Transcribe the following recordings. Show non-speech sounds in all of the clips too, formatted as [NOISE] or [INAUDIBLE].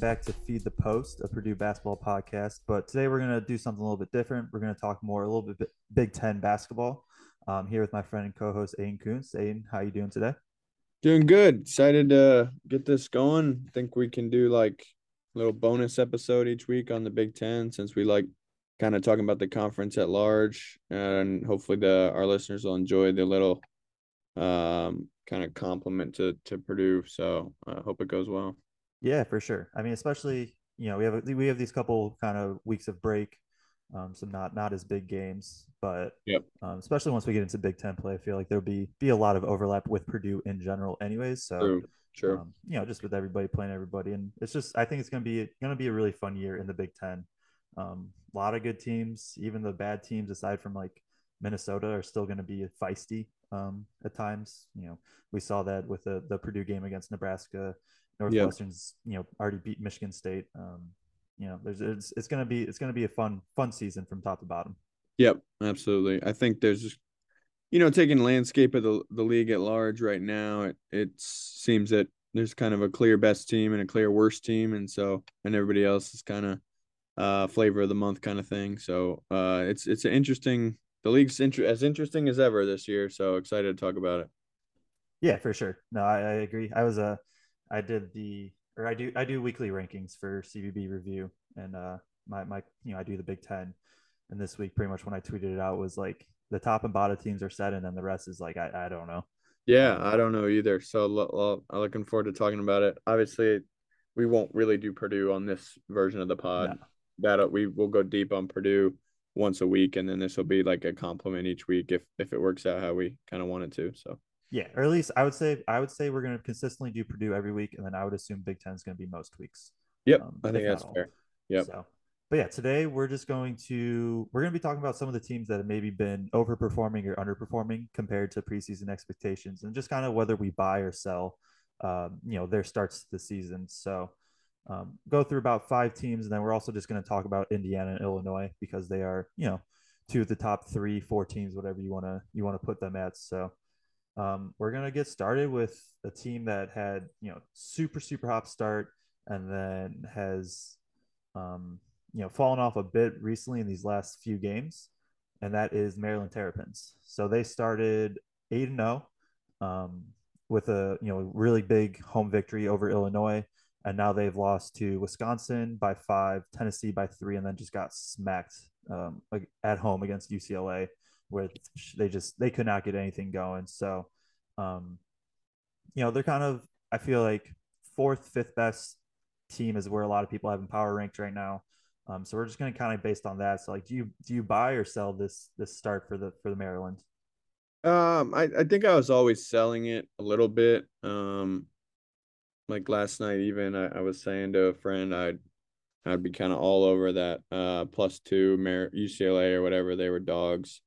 Back to Feed the Post, a Purdue basketball podcast. But today we're going to do something a little bit different. We're going to talk more a little bit Big Ten basketball. I'm here with my friend and co-host Aidan Kunst. Aidan, how you doing today? Doing good. Excited to get this going. Think we can do like a little bonus episode each week on the Big Ten since we like kind of talking about the conference at large, and hopefully the our listeners will enjoy the little um kind of compliment to to Purdue. So I hope it goes well. Yeah, for sure. I mean, especially you know we have we have these couple kind of weeks of break, um, some not not as big games, but yep. Um, especially once we get into Big Ten play, I feel like there'll be be a lot of overlap with Purdue in general, anyways. So. True. Sure. Um, you know, just with everybody playing everybody, and it's just I think it's gonna be gonna be a really fun year in the Big Ten. Um, a lot of good teams, even the bad teams, aside from like Minnesota, are still going to be feisty um, at times. You know, we saw that with the the Purdue game against Nebraska. Northwestern's you know already beat Michigan State. Um, you know, there's it's, it's gonna be it's gonna be a fun fun season from top to bottom. Yep, absolutely. I think there's you know taking landscape of the the league at large right now. It it seems that there's kind of a clear best team and a clear worst team, and so and everybody else is kind of uh flavor of the month kind of thing. So uh it's it's an interesting the league's inter- as interesting as ever this year. So excited to talk about it. Yeah, for sure. No, I, I agree. I was a uh, I did the or I do I do weekly rankings for CBB review and uh my my you know I do the Big Ten and this week pretty much when I tweeted it out was like the top and bottom teams are set and then the rest is like I, I don't know. Yeah, I don't know either. So well, I'm looking forward to talking about it. Obviously, we won't really do Purdue on this version of the pod. No. That we will go deep on Purdue once a week, and then this will be like a compliment each week if if it works out how we kind of want it to. So yeah, or at least I would say I would say we're going to consistently do Purdue every week, and then I would assume Big Ten is going to be most weeks. Yep, um, I think that's fair. Yep. So, but yeah, today we're just going to we're going to be talking about some of the teams that have maybe been overperforming or underperforming compared to preseason expectations, and just kind of whether we buy or sell, um, you know, their starts to the season. So, um, go through about five teams, and then we're also just going to talk about Indiana and Illinois because they are, you know, two of the top three, four teams, whatever you want to you want to put them at. So. Um, we're gonna get started with a team that had you know super super hot start and then has um, you know fallen off a bit recently in these last few games, and that is Maryland Terrapins. So they started eight and zero oh, um, with a you know really big home victory over Illinois, and now they've lost to Wisconsin by five, Tennessee by three, and then just got smacked um, at home against UCLA where they just they could not get anything going. So, um, you know, they're kind of I feel like fourth, fifth best team is where a lot of people have in power ranked right now. Um, so we're just going to kind of based on that. So like, do you do you buy or sell this this start for the for the Maryland? Um, I I think I was always selling it a little bit. Um, like last night, even I, I was saying to a friend, I'd I'd be kind of all over that uh plus two Mer- UCLA or whatever they were dogs.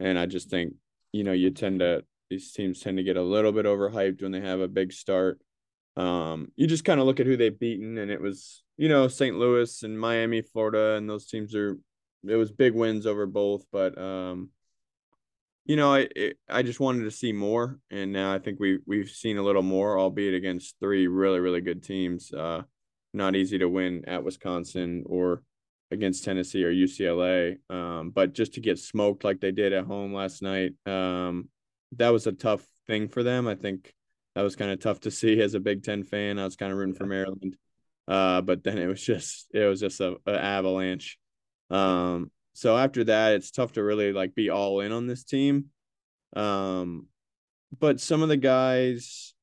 And I just think, you know, you tend to these teams tend to get a little bit overhyped when they have a big start. Um, you just kind of look at who they've beaten, and it was, you know, St. Louis and Miami, Florida, and those teams are it was big wins over both, but um, you know, I it, I just wanted to see more, and now I think we we've seen a little more, albeit against three really really good teams. Uh, not easy to win at Wisconsin or against Tennessee or UCLA. Um, but just to get smoked like they did at home last night, um, that was a tough thing for them. I think that was kind of tough to see as a Big Ten fan. I was kind of rooting for Maryland, uh, but then it was just it was just a, a avalanche. Um, so after that, it's tough to really like be all in on this team. Um, but some of the guys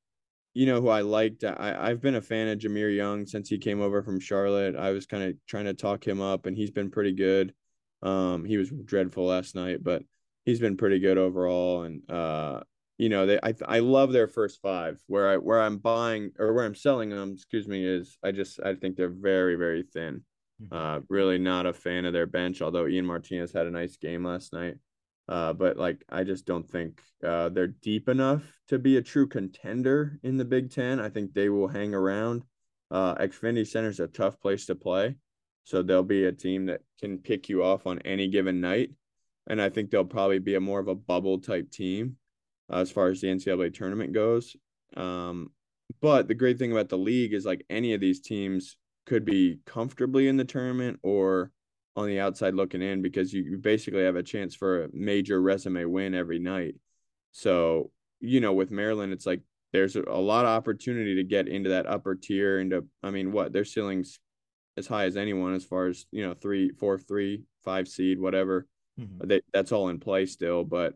you know who I liked. I I've been a fan of Jahmir Young since he came over from Charlotte. I was kind of trying to talk him up, and he's been pretty good. Um, he was dreadful last night, but he's been pretty good overall. And uh, you know, they I I love their first five. Where I where I'm buying or where I'm selling them, excuse me, is I just I think they're very very thin. Mm-hmm. Uh, really not a fan of their bench. Although Ian Martinez had a nice game last night. Uh, but like I just don't think uh, they're deep enough to be a true contender in the Big Ten. I think they will hang around. Uh, Xfinity Center is a tough place to play, so they'll be a team that can pick you off on any given night, and I think they'll probably be a more of a bubble type team uh, as far as the NCAA tournament goes. Um, but the great thing about the league is like any of these teams could be comfortably in the tournament or on the outside looking in because you, you basically have a chance for a major resume win every night. So, you know, with Maryland, it's like there's a lot of opportunity to get into that upper tier. Into, I mean, what their ceilings as high as anyone as far as you know, three, four, three, five seed, whatever. Mm-hmm. They, that's all in play still, but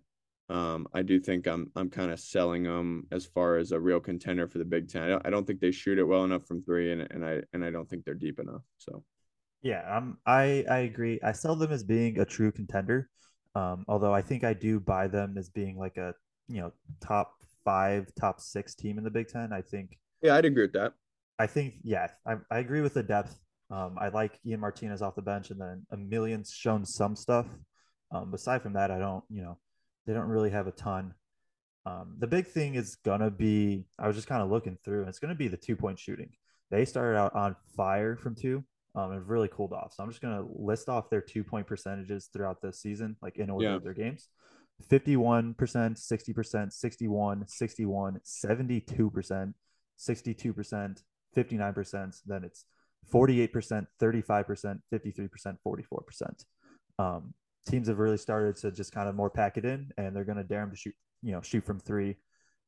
um, I do think I'm I'm kind of selling them as far as a real contender for the Big Ten. I don't, I don't think they shoot it well enough from three, and and I and I don't think they're deep enough. So, yeah, um, I I agree. I sell them as being a true contender, um, although I think I do buy them as being like a you know top five, top six team in the Big Ten. I think. Yeah, I'd agree with that. I think yeah, I, I agree with the depth. Um, I like Ian Martinez off the bench, and then Emilien's shown some stuff. Um, aside from that, I don't you know they don't really have a ton. Um, the big thing is gonna be I was just kind of looking through, and it's gonna be the two point shooting. They started out on fire from two, um, and really cooled off. So I'm just gonna list off their two point percentages throughout the season, like in order yeah. of their games. 51%, 60%, 61, 61, 72%, 62%, 59%. Then it's 48%, 35%, 53%, 44%. Um, teams have really started to just kind of more pack it in, and they're going to dare them to shoot, you know, shoot from three.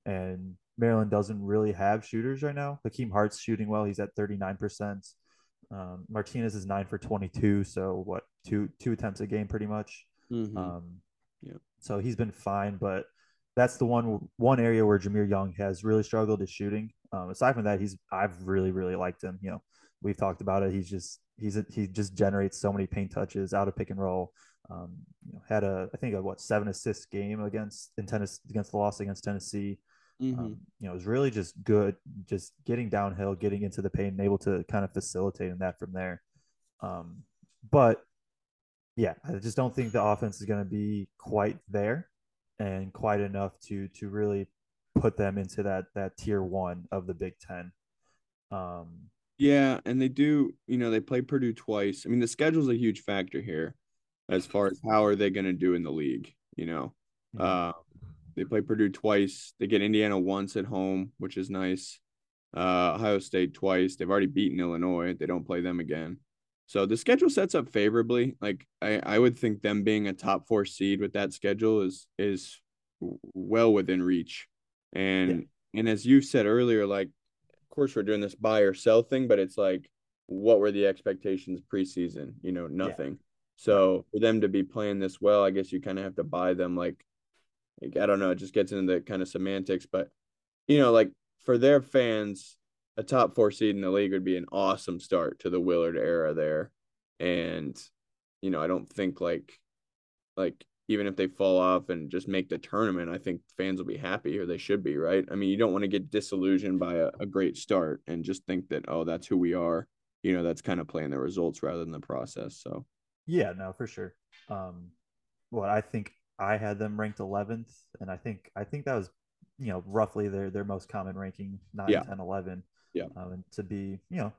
And Maryland doesn't really have shooters right now. Hakim Hart's shooting well; he's at thirty nine percent. Um, Martinez is nine for twenty two, so what two two attempts a game, pretty much. Mm-hmm. Um, yeah. So he's been fine, but that's the one one area where Jahmir Young has really struggled is shooting. Um, aside from that, he's I've really really liked him. You know, we've talked about it. He's just he's a, he just generates so many paint touches out of pick and roll. Um, you know, had a I think a what seven assist game against in tennis against the loss against Tennessee. Mm-hmm. Um, you know, it was really just good, just getting downhill, getting into the paint, and able to kind of facilitate in that from there. Um, but yeah, I just don't think the offense is going to be quite there and quite enough to to really put them into that that tier one of the Big Ten. Um, yeah, and they do. You know, they play Purdue twice. I mean, the schedule is a huge factor here as far as how are they going to do in the league. You know, uh, they play Purdue twice. They get Indiana once at home, which is nice. Uh, Ohio State twice. They've already beaten Illinois. They don't play them again. So the schedule sets up favorably. Like I, I would think them being a top four seed with that schedule is is well within reach. And yeah. and as you said earlier, like of course we're doing this buy or sell thing, but it's like what were the expectations preseason? You know, nothing. So for them to be playing this well, I guess you kind of have to buy them like, like I don't know, it just gets into the kind of semantics, but you know, like for their fans, a top four seed in the league would be an awesome start to the Willard era there. And, you know, I don't think like like even if they fall off and just make the tournament, I think fans will be happy or they should be, right? I mean, you don't want to get disillusioned by a, a great start and just think that, oh, that's who we are. You know, that's kind of playing the results rather than the process. So yeah, no, for sure. Um, well, I think I had them ranked 11th, and I think I think that was you know roughly their their most common ranking 9 yeah. 10 11 yeah um, and to be you know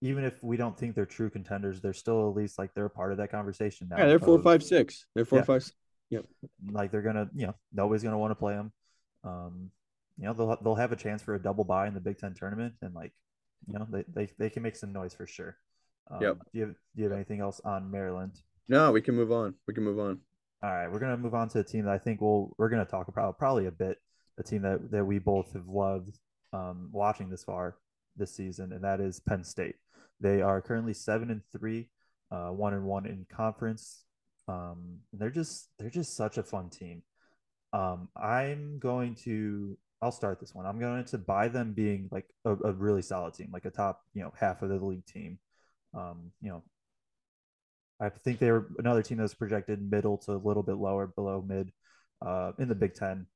even if we don't think they're true contenders they're still at least like they're a part of that conversation now yeah they're four five six they're four yeah. five yeah like they're gonna you know nobody's gonna want to play them um you know they'll they'll have a chance for a double bye in the big ten tournament and like you know they, they, they can make some noise for sure um, yep. Do you, have, do you have anything else on Maryland? No, we can move on. We can move on. All right, we're gonna move on to a team that I think we'll we're gonna talk about probably a bit. A team that that we both have loved um, watching this far this season, and that is Penn State. They are currently seven and three, uh, one and one in conference. Um, they're just they're just such a fun team. Um, I'm going to I'll start this one. I'm going to buy them being like a, a really solid team, like a top you know half of the league team. Um, you know, I think they are another team that's projected middle to a little bit lower, below mid, uh, in the Big Ten,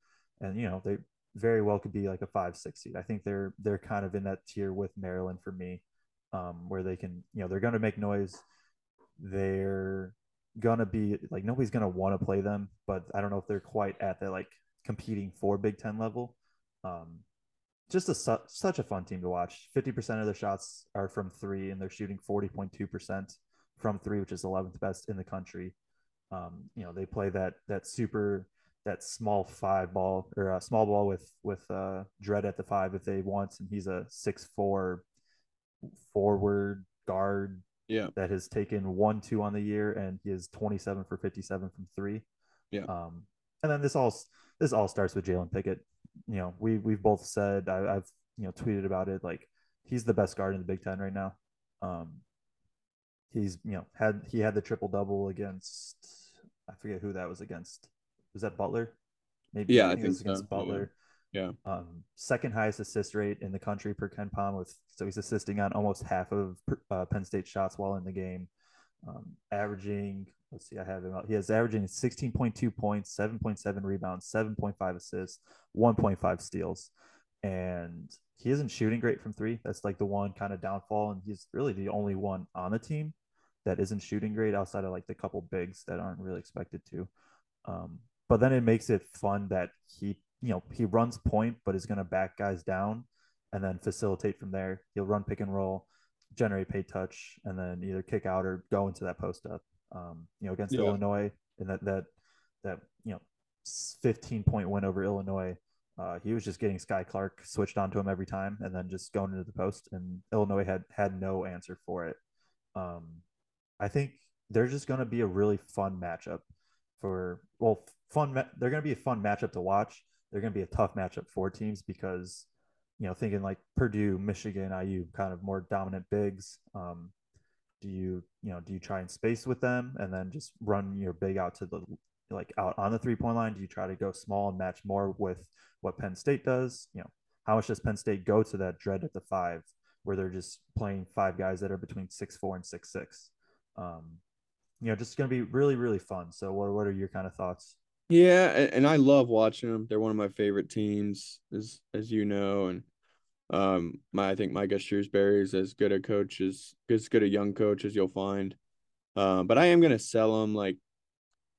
and you know they very well could be like a five, six seed. I think they're they're kind of in that tier with Maryland for me, um, where they can, you know, they're going to make noise. They're gonna be like nobody's gonna want to play them, but I don't know if they're quite at the like competing for Big Ten level. Um, just a su- such a fun team to watch. Fifty percent of their shots are from three, and they're shooting forty point two percent from three, which is eleventh best in the country. Um, you know, they play that that super that small five ball or a small ball with with uh Dread at the five if they want, and he's a six four forward guard Yeah. that has taken one two on the year and he is 27 for 57 from three. Yeah. Um, and then this all this all starts with Jalen Pickett. You know, we we've both said I, I've you know tweeted about it like he's the best guard in the Big Ten right now. Um, he's you know had he had the triple double against I forget who that was against. Was that Butler? Maybe Yeah, I it think was against so. Yeah. Butler. Yeah. Um, second highest assist rate in the country per KenPom with so he's assisting on almost half of uh, Penn State shots while in the game. Um, averaging, let's see, I have him out. He has averaging 16.2 points, 7.7 rebounds, 7.5 assists, 1.5 steals, and he isn't shooting great from three. That's like the one kind of downfall, and he's really the only one on the team that isn't shooting great outside of like the couple bigs that aren't really expected to. Um, but then it makes it fun that he, you know, he runs point, but is going to back guys down and then facilitate from there. He'll run pick and roll, generate pay touch, and then either kick out or go into that post up. Um, you know, against Yeah. Illinois and that that that you know, 15 point win over Illinois. Uh, he was just getting Skyy Clark switched onto him every time, and then just going into the post. And Illinois had had no answer for it. Um, I think they're just going to be a really fun matchup for well, fun. ma- They're going to be a fun matchup to watch. They're going to be a tough matchup for teams because you know thinking like Purdue, Michigan, IU, kind of more dominant bigs. Um, do you you know do you try and space with them and then just run your big out to the like out on the three point line? Do you try to go small and match more with what Penn State does? You know, how much does Penn State go to that dread at the five where they're just playing five guys that are between six four and six six? Um, you know, just going to be really really fun. So, what what are your kind of thoughts? Yeah, and, I love watching them. They're one of my favorite teams, as as you know, and um, my I think Micah Shrewsberry is as good a coach as as good a young coach as you'll find. Um, but I am gonna sell him like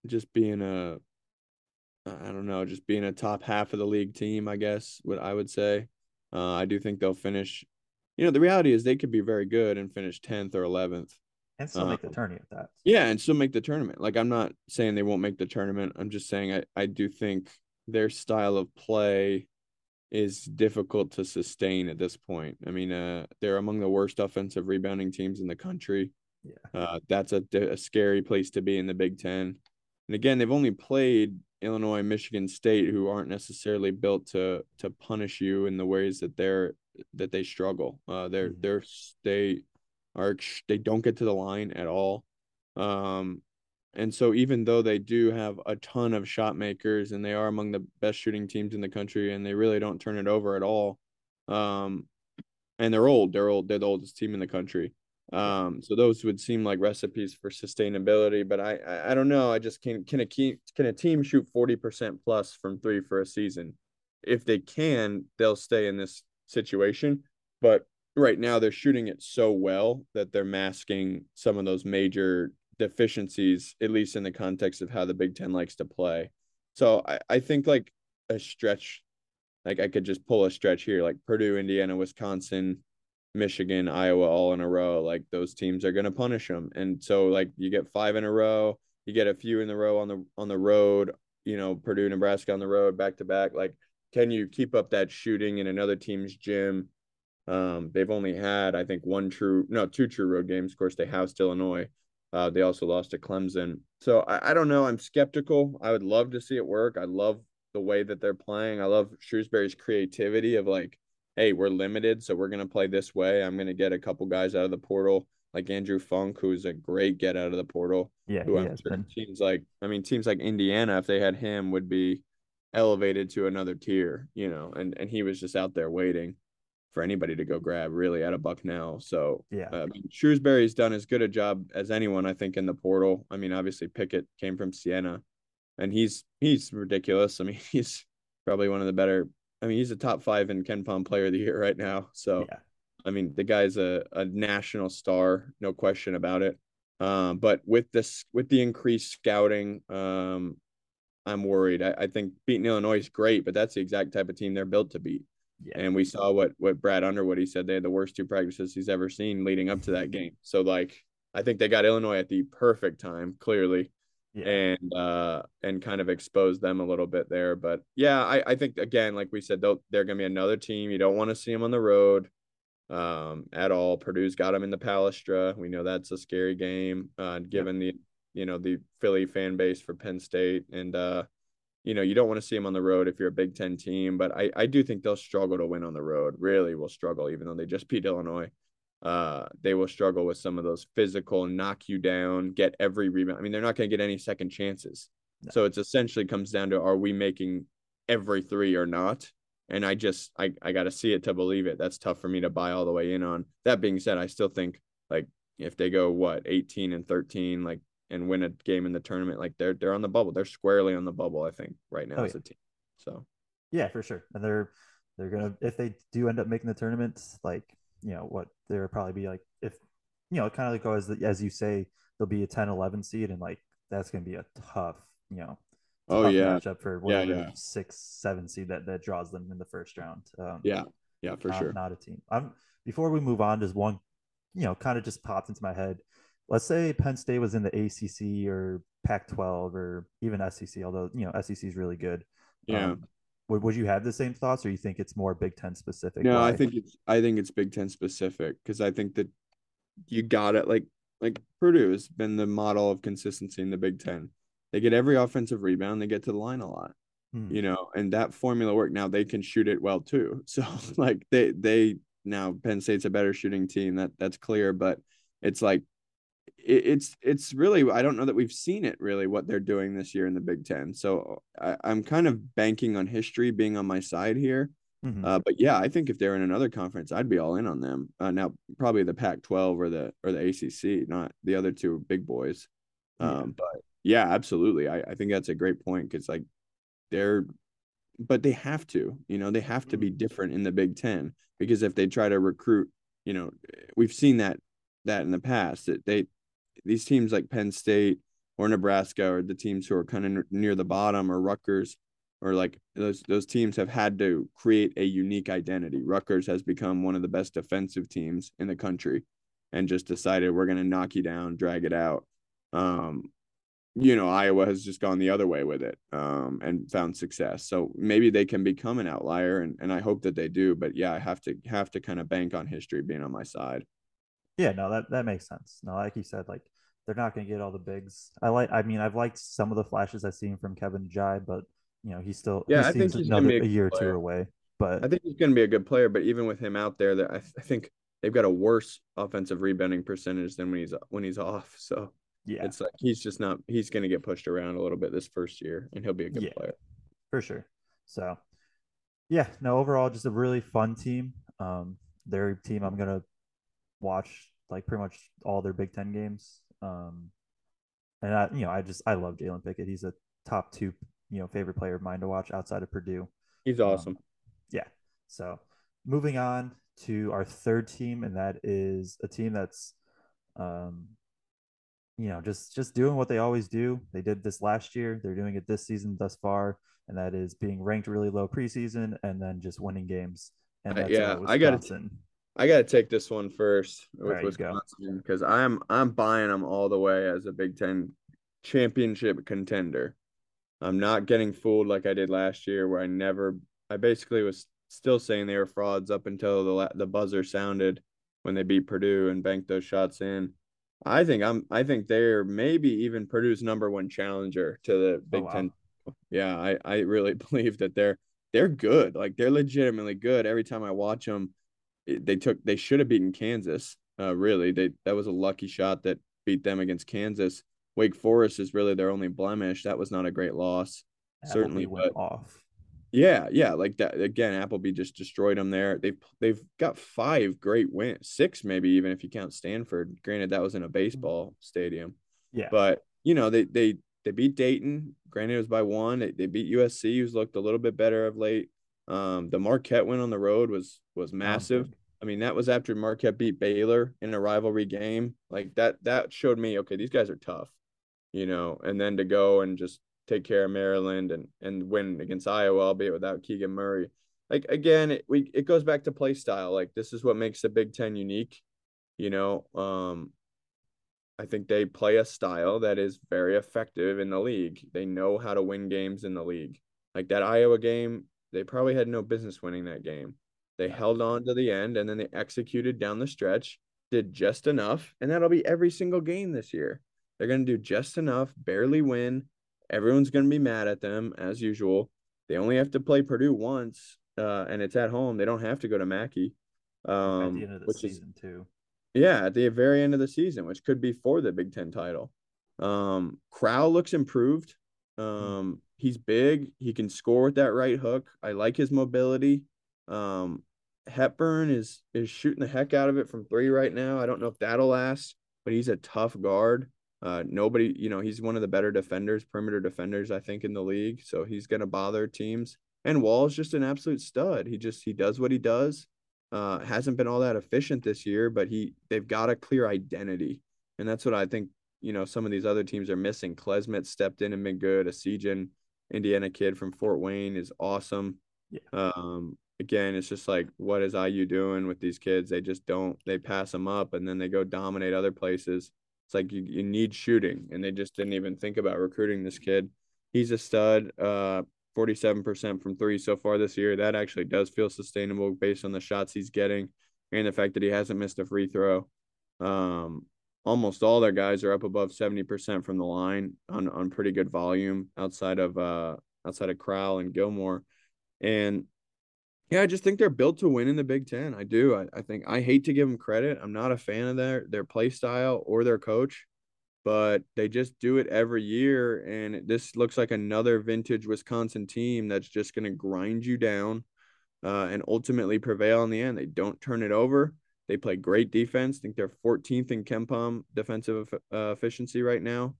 just being a I don't know, just being a top half of the league team, I guess, what I would say. Uh, I do think they'll finish. You know, the reality is they could be very good and finish tenth or eleventh. And still make the Um, tourney at that. Yeah, and still make the tournament. Like I'm not saying they won't make the tournament. I'm just saying I, I do think their style of play is difficult to sustain at this point. I mean, uh, they're among the worst offensive rebounding teams in the country. Yeah. Uh, that's a, a scary place to be in the Big Ten. And again, they've only played Illinois, Michigan State, who aren't necessarily built to to punish you in the ways that they're that they struggle. Uh, they're Mhm. they're they are they don't get to the line at all. Um, and so even though they do have a ton of shot makers and they are among the best shooting teams in the country and they really don't turn it over at all. Um, and they're old. They're old. They're the oldest team in the country. Um, so those would seem like recipes for sustainability, but I, I, I don't know. I just can can a key, can a team shoot forty percent plus from three for a season? If they can, they'll stay in this situation. But right now, they're shooting it so well that they're masking some of those major deficiencies, at least in the context of how the Big Ten likes to play. So I, I think like a stretch, like I could just pull a stretch here, like Purdue, Indiana, Wisconsin, Michigan, Iowa all in a row, like those teams are going to punish them. And so like you get five in a row, you get a few in the row on the on the road, you know, Purdue, Nebraska on the road back to back. Like can you keep up that shooting in another team's gym? Um, they've only had I think one true no, two true road games. Of course, they housed Illinois. Uh, they also lost to Clemson. So I, I don't know. I'm skeptical. I would love to see it work. I love the way that they're playing. I love Shrewsberry's creativity of like hey, we're limited, so we're gonna play this way. I'm gonna get a couple guys out of the portal, like Andrew Funk, who's a great get out of the portal. Yeah, Who he I'm has sure been. teams like, I mean, teams like Indiana, if they had him, would be elevated to another tier, you know. And and he was just out there waiting for anybody to go grab, really, at a buck now. So Yeah. uh, Shrewsberry's done as good a job as anyone, I think, in the portal. I mean, obviously Pickett came from Siena, and he's he's ridiculous. I mean, [LAUGHS] he's probably one of the better. I mean, he's a top five in KenPom Player of the Year right now. So yeah. I mean, the guy's a, a national star, no question about it. Um, but with this, with the increased scouting, um, I'm worried. I, I think beating Illinois is great, but that's the exact type of team they're built to beat. Yeah. And we saw what what Brad Underwood he said they had the worst two practices he's ever seen leading up to that game. So like, I think they got Illinois at the perfect time, clearly. yeah. and uh and kind of exposed them a little bit there. But yeah, I I think again, like we said, they'll, they're gonna be another team. You don't want to see them on the road um at all. Purdue's got them in the Palestra. We know that's a scary game, uh, given yep. the you know the Philly fan base for Penn State, and uh, you know you don't want to see them on the road if you're a Big Ten team. But I I do think they'll struggle to win on the road. Really, will struggle, even though they just beat Illinois uh, they will struggle with some of those physical, knock you down, get every rebound. I mean, they're not going to get any second chances. No. So it's essentially comes down to are we making every three or not? And I just I I got to see it to believe it. That's tough for me to buy all the way in on. That being said, I still think like if they go what 18 and 13 like and win a game in the tournament like they're they're on the bubble. They're squarely on the bubble I think right now oh, as yeah. a team. So Yeah, for sure. And they're they're going to if they do end up making the tournament like you know what there would probably be like if you know kind of like as as you say there'll be a 10 11 seed and like that's going to be a tough you know oh yeah matchup for whatever yeah, yeah. six seven seed that that draws them in the first round um, yeah yeah for not, sure not a team i'm before we move on there's one you know kind of just popped into my head let's say penn state was in the acc or pac 12 or even sec although you know sec is really good yeah um, would, would you have the same thoughts, or you think it's more Big Ten specific? No? I think it's I think it's Big Ten specific because I think that you got it. Like like Purdue has been the model of consistency in the Big Ten. They get every offensive rebound. They get to the line a lot. Hmm. You know, and that formula worked. Now they can shoot it well too. [LAUGHS] So like they they now Penn State's a better shooting team. That that's clear. But it's like it's it's really I don't know that we've seen it really what they're doing this year in the Big Ten. So I, am kind of banking on history being on my side here. Mm-hmm. Uh, but yeah, I think if they're in another conference, I'd be all in on them. Uh, now probably the Pac-12 or the or the ACC, not the other two big boys. Um, yeah. But yeah, absolutely. I, I think that's a great point because like they're, but they have to, you know, they have to be mm-hmm. different in the Big Ten because if they try to recruit, you know, we've seen that that in the past that they these teams like Penn State or Nebraska or the teams who are kind of near the bottom or Rutgers or like those those teams have had to create a unique identity. Rutgers has become one of the best defensive teams in the country and just decided we're going to knock you down, drag it out. Um, you know, Iowa has just gone the other way with it um, and found success. So maybe they can become an outlier, and, and I hope that they do. But yeah, I have to have to kind of bank on history being on my side. Yeah, no, that that makes sense. No, like you said, like they're not going to get all the bigs. I like. I mean, I've liked some of the flashes I've seen from Kebba Njie, but you know, he's still yeah. He I think he's another a, a year or two away. But I think he's going to be a good player. But even with him out there, that I, I think they've got a worse offensive rebounding percentage than when he's when he's off. So yeah, it's like he's just not. He's going to get pushed around a little bit this first year, and he'll be a good yeah, player for sure. So yeah, no, overall, just a really fun team. Um, their team, I'm gonna watch like pretty much all their Big Ten games. Um, and I, you know, I just I love Jalen Pickett. He's a top two, you know, favorite player of mine to watch outside of Purdue. He's um, awesome. Um, yeah. So moving on to our third team, and that is a team that's, um, you know, just just doing what they always do. They did this last year. They're doing it this season thus far, and that is being ranked really low preseason and then just winning games. And that's, yeah, uh, I got to I got to take this one first with Wisconsin because I'm I'm buying them all the way as a Big Ten championship contender. I'm not getting fooled like I did last year, where I never, I basically was still saying they were frauds up until the the buzzer sounded when they beat Purdue and banked those shots in. I think I'm, I think they're maybe even Purdue's number one challenger to the oh, Big oh, wow. Ten. Yeah, I I really [LAUGHS] believe that they're they're good, like they're legitimately good. Every time I watch them they took they should have beaten Kansas. Uh, really, they that was a lucky shot that beat them against Kansas. Wake Forest is really their only blemish. That was not a great loss. Appleby Certainly went but, off. Yeah, yeah, like that again. Appleby just destroyed them there. They've they've got five great wins, six maybe even if you count Stanford. Granted, that was in a baseball stadium. Yeah, but you know they they they beat Dayton. Granted, it was by one. They, they beat USC, who's looked a little bit better of late. Um, the Marquette win on the road was was massive. I mean, that was after Marquette beat Baylor in a rivalry game. Like that that showed me, okay, these guys are tough, you know, and then to go and just take care of Maryland and and win against Iowa, albeit without Keegan Murray. Like again, it we it goes back to play style. Like this is what makes the Big Ten unique, you know. Um I think they play a style that is very effective in the league. They know how to win games in the league. Like that Iowa game, they probably had no business winning that game. They held on to the end and then they executed down the stretch, did just enough, and that'll be every single game this year. They're going to do just enough, barely win. Everyone's going to be mad at them as usual. They only have to play Purdue once, uh, and it's at home. They don't have to go to Mackey. Um, at the end of the season is, too. Yeah, at the very end of the season, which could be for the Big Ten title. Um, Crowl looks improved. Um, he's big. He can score with that right hook. I like his mobility. Um, Hepburn is is shooting the heck out of it from three right now. I don't know if that'll last, but he's a tough guard. Uh, nobody, you know, he's one of the better defenders, perimeter defenders, I think, in the league. So he's gonna bother teams. And Wahl's just an absolute stud. He just he does what he does. Uh, hasn't been all that efficient this year, but he they've got a clear identity, and that's what I think. You know, some of these other teams are missing. Klesmit stepped in and been good. Essegian, Indiana kid from Fort Wayne is awesome. Yeah. Um, again, it's just like, what is IU doing with these kids? They just don't. They pass them up, and then they go dominate other places. It's like you, you need shooting, and they just didn't even think about recruiting this kid. He's a stud. Uh, 47% from three so far this year. That actually does feel sustainable based on the shots he's getting and the fact that he hasn't missed a free throw. Um, almost all their guys are up above 70% from the line on, on pretty good volume outside of uh outside of Crowl and Gilmore. And yeah, I just think they're built to win in the Big Ten. I do. I, I think I hate to give them credit. I'm not a fan of their their play style or their coach but they just do it every year. And this looks like another vintage Wisconsin team that's just going to grind you down uh, and ultimately prevail in the end. They don't turn it over. They play great defense. I think they're 14th in KenPom defensive uh, efficiency right now.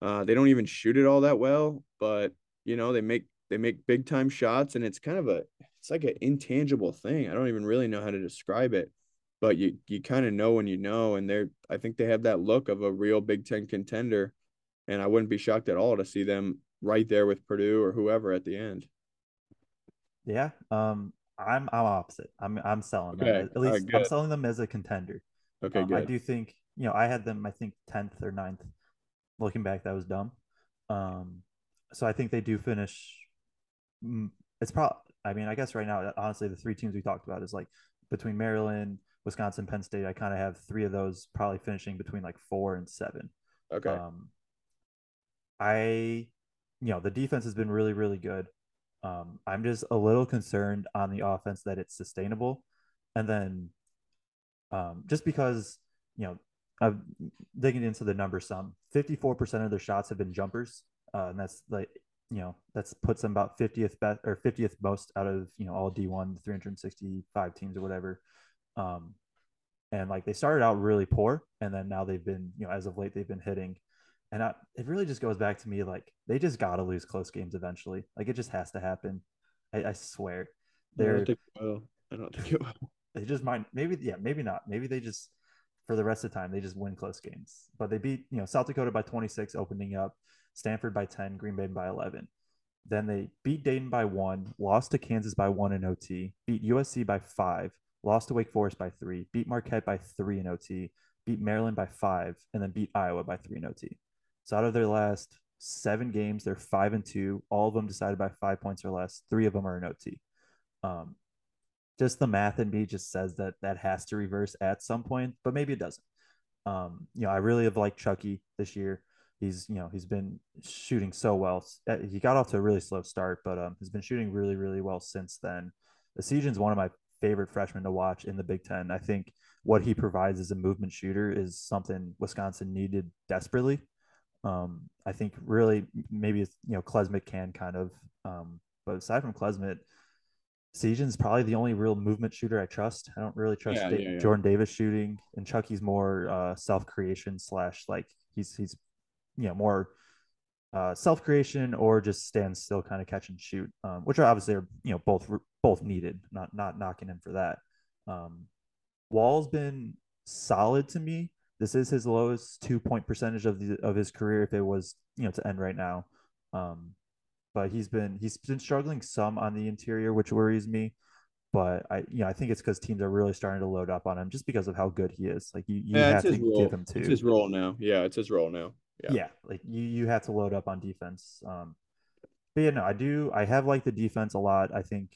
Uh, they don't even shoot it all that well, but you know they make they make big time shots, and it's kind of a it's like an intangible thing. I don't even really know how to describe it but you you kind of know when you know, and they're I think they have that look of a real Big Ten contender, and I wouldn't be shocked at all to see them right there with Purdue or whoever at the end. Yeah, um, I'm I'm opposite. I'm I'm selling okay. them. At least right, I'm selling them as a contender. Okay, um, good. I do think you know I had them I think tenth or 9th. Looking back, that was dumb. Um, so I think they do finish. Mm, it's probably. I mean, I guess right now, honestly, the three teams we talked about is like between Maryland, Wisconsin, Penn State, I kind of have three of those probably finishing between like four and seven. Okay. Um, I, you know, the defense has been really, really good. Um, I'm just a little concerned on the offense that it's sustainable. And then um, just because, you know, I'm digging into the numbers some, 54% of their shots have been jumpers. Uh, and that's like, you know, that's puts them about 50th best or 50th most out of, you know, all D1, 365 teams or whatever. Um, and like they started out really poor, and then now they've been, you know, as of late they've been hitting. And I, it really just goes back to me like they just got to lose close games eventually. Like it just has to happen. I, I swear. They're, I don't think will. I don't think it will. [LAUGHS] They just might. Maybe yeah. Maybe not. Maybe they just for the rest of the time they just win close games. But they beat you know South Dakota by 26 opening up, Stanford by 10, Green Bay by 11. Then they beat Dayton by one, lost to Kansas by one in OT, beat USC by five, lost to Wake Forest by three, beat Marquette by three in OT, beat Maryland by five, and then beat Iowa by three in OT. So out of their last seven games, they're five and two. All of them decided by five points or less. Three of them are in OT. Um, just the math in me just says that that has to reverse at some point, but maybe it doesn't. Um, you know, I really have liked Chucky this year. He's, you know, he's been shooting so well. Uh, he got off to a really slow start, but um, has been shooting really, really well since then. Essegian's one of my favorite freshman to watch in the Big Ten. I think what he provides as a movement shooter is something Wisconsin needed desperately. Um, I think really maybe it's, you know Klesmit can kind of, um, but aside from Klesmit, Essegian's probably the only real movement shooter I trust. I don't really trust yeah, yeah, yeah. Jordan Davis shooting, and Chucky's more uh, self creation slash like he's he's you know more uh, self creation or just stand still, kind of catch and shoot, um, which are obviously are you know both both needed. Not not knocking him for that. Um, Wahl's been solid to me. This is his lowest two point percentage of the of his career if it was you know to end right now. Um, but he's been he's been struggling some on the interior, which worries me. but I you know I think it's because teams are really starting to load up on him just because of how good he is. Like you, you Yeah, have to give him to. It's his role now. Yeah, it's his role now. Yeah. yeah, like you you have to load up on defense. Um, but yeah, no, I do. I have liked the defense a lot. I think,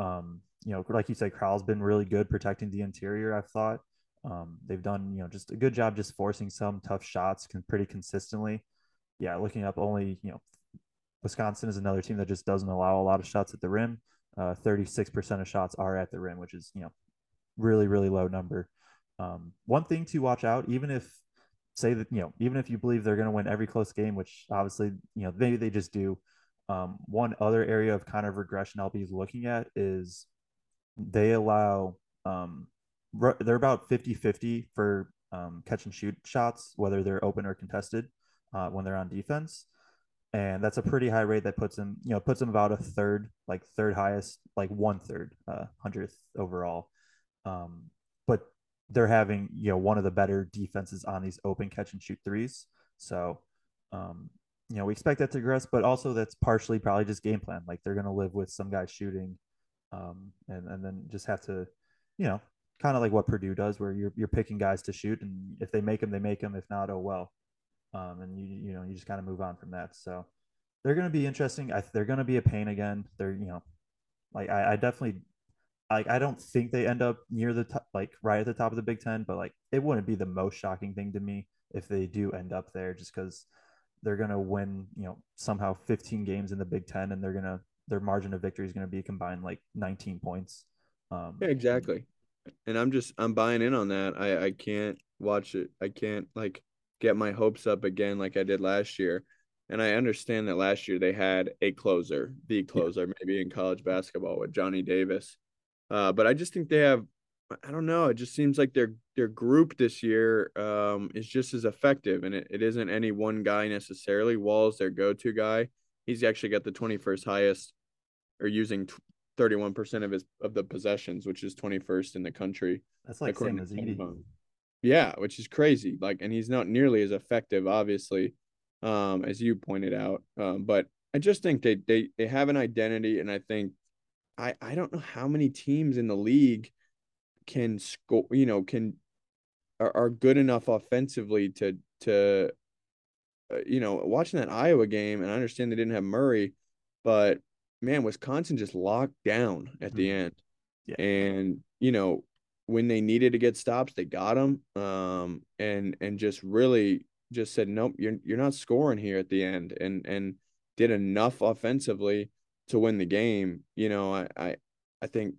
um, you know, like you said, Crowl's been really good protecting the interior. I've thought um, they've done you know just a good job just forcing some tough shots can pretty consistently. Yeah, looking up only you know, Wisconsin is another team that just doesn't allow a lot of shots at the rim. Uh, 36% of shots are at the rim, which is, you know, really, really low number. Um, one thing to watch out, even if say that, you know, even if you believe they're going to win every close game, which obviously, you know, maybe they just do. Um, one other area of kind of regression I'll be looking at is they allow, um, they're about 50 50 for um, catch and shoot shots, whether they're open or contested uh, when they're on defense and that's a pretty high rate that puts them, you know, puts them about a third, like third highest, like one third, uh, hundredth overall. Um, but they're having, you know, one of the better defenses on these open catch and shoot threes. So, um, you know, we expect that to progress, but also that's partially probably just game plan. Like they're going to live with some guys shooting, um, and and then just have to, you know, kind of like what Purdue does, where you're you're picking guys to shoot, and if they make them, they make them. If not, oh well um, and you you know you just kind of move on from that. So they're going to be interesting. I, they're going to be a pain again. They're you know like I, I definitely like I don't think they end up near the top, like right at the top of the Big Ten, but like it wouldn't be the most shocking thing to me if they do end up there, just because they're going to win you know somehow 15 games in the Big Ten, and they're gonna their margin of victory is going to be combined like 19 points. Um, yeah, exactly. And I'm just I'm buying in on that. I I can't watch it. I can't like get my hopes up again like I did last year. And I understand that last year they had a closer, the closer, yeah. maybe in college basketball with Johnny Davis. Uh, but I just think they have, I don't know, it just seems like their their group this year um, is just as effective, and it, it isn't any one guy necessarily. Wahl's their go to guy. He's actually got the 21st highest, or using 31% of his of the possessions, which is 21st in the country. That's like Sam. Yeah, which is crazy. Like, and he's not nearly as effective, obviously, um, as you pointed out. Um, but I just think they they they have an identity, and I think I I don't know how many teams in the league can score. You know, can are, are good enough offensively to to uh, you know watching that Iowa game, and I understand they didn't have Murray, but man, Wisconsin just locked down at the mm-hmm. end. Yeah. And you know, when they needed to get stops, they got them. Um, and and just really just said, nope, you're you're not scoring here at the end, and and did enough offensively to win the game. You know, I I, I think,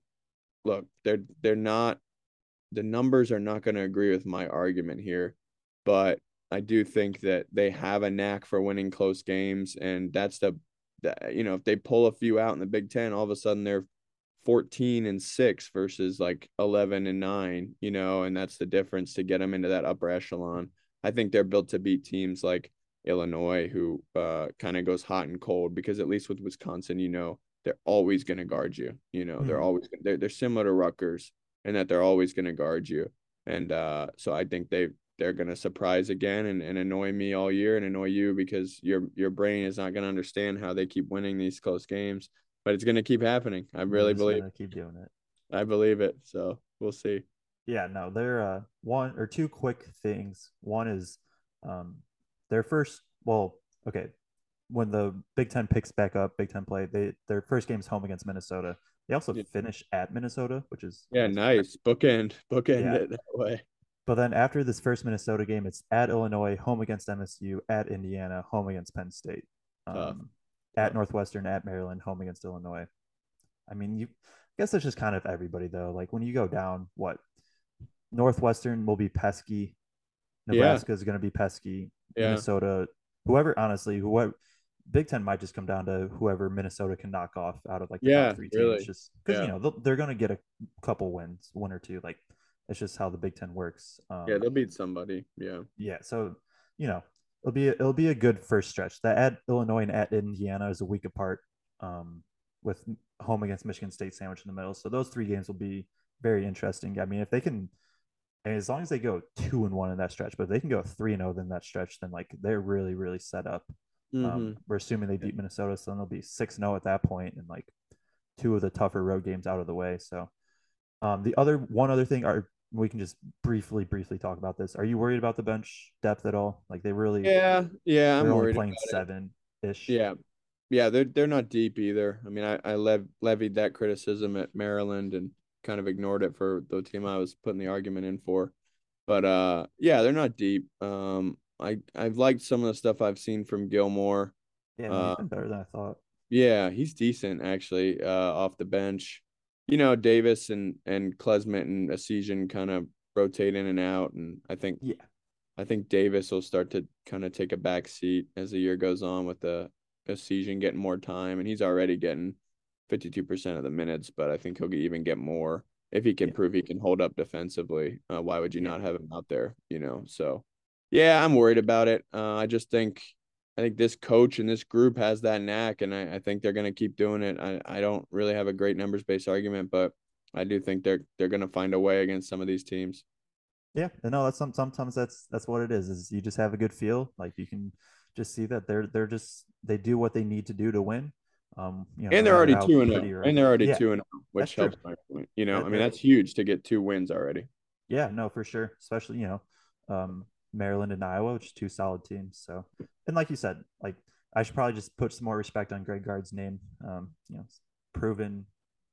look, they're they're not, the numbers are not going to agree with my argument here, but I do think that they have a knack for winning close games, and that's the, the you know, if they pull a few out in the Big Ten, all of a sudden they're 14 and 6 versus like 11 and 9 you know and that's the difference to get them into that upper echelon i think they're built to beat teams like illinois who uh, kind of goes hot and cold because at least with wisconsin you know they're always going to guard you you know mm-hmm. they're always they're, they're similar to Rutgers and that they're always going to guard you and uh, so i think they they're going to surprise again and, and annoy me all year and annoy you because your your brain is not going to understand how they keep winning these close games but it's going to keep happening. I really believe. Keep doing it. I believe it. So we'll see. Yeah, no, they're uh, one or two quick things. One is um, their first. Well, okay, when the Big Ten picks back up, Big Ten play, they their first game is home against Minnesota. They also yeah. finish at Minnesota, which is yeah, nice bookend, bookend yeah. it that way. But then after this first Minnesota game, it's at Illinois, home against MSU, at Indiana, home against Penn State. Um, at Northwestern, at Maryland, home against Illinois. I mean, you I guess that's just kind of everybody though. Like when you go down, what Northwestern will be pesky, Nebraska yeah. is going to be pesky, yeah. Minnesota, whoever. Honestly, whoever Big Ten might just come down to whoever Minnesota can knock off out of like the yeah, top three teams, really. just because yeah. you know they're going to get a couple wins, one or two. Like it's just how the Big Ten works. Um, yeah, they'll beat somebody. Yeah, yeah. So you know, it'll be a, it'll be a good first stretch. That at Illinois and at Indiana is a week apart, um, with home against Michigan State sandwich in the middle. So those three games will be very interesting. I mean, if they can, as long as they go two and one in that stretch, but if they can go three and zero oh in that stretch, then like they're really really set up. Um, mm-hmm. Um, we're assuming they beat Minnesota, so then they'll be six and zero oh at that point, and like two of the tougher road games out of the way. So um, the other one other thing are we can just briefly briefly talk about this. Are you worried about the bench depth at all? Like they really Yeah, yeah, I'm worried playing seven ish. Yeah. Yeah, they're they're not deep either. I mean, I I lev- levied that criticism at Maryland and kind of ignored it for the team I was putting the argument in for. But uh yeah, they're not deep. Um I I've liked some of the stuff I've seen from Gilmore. Yeah, Uh, better than I thought. Yeah, he's decent actually, uh off the bench. You know, Davis and and Klesmit and Essegian kind of rotate in and out and I think Yeah. I think Davis will start to kind of take a back seat as the year goes on with the Essegian getting more time and he's already getting 52% of the minutes, but I think he'll even get more if he can Yeah. prove he can hold up defensively. Uh, why would you Yeah. not have him out there, you know? So yeah, I'm worried about it. Uh, I just think I think this coach and this group has that knack, and I, I think they're going to keep doing it. I, I don't really have a great numbers based argument, but I do think they're they're going to find a way against some of these teams. Yeah, and no, that's some sometimes that's that's what it is. Is you just have a good feel, like you can just see that they're they're just they do what they need to do to win. Um, you know, And they're already two and zero, or- and they're already Yeah, two and zero, which that's true. helps my point. You know, That- I mean that's huge to get two wins already. Yeah, no, for sure. Especially, you know, um, Maryland and Iowa, which are two solid teams. So, and like you said, like I should probably just put some more respect on Greg Gard's name. Um, you know, proven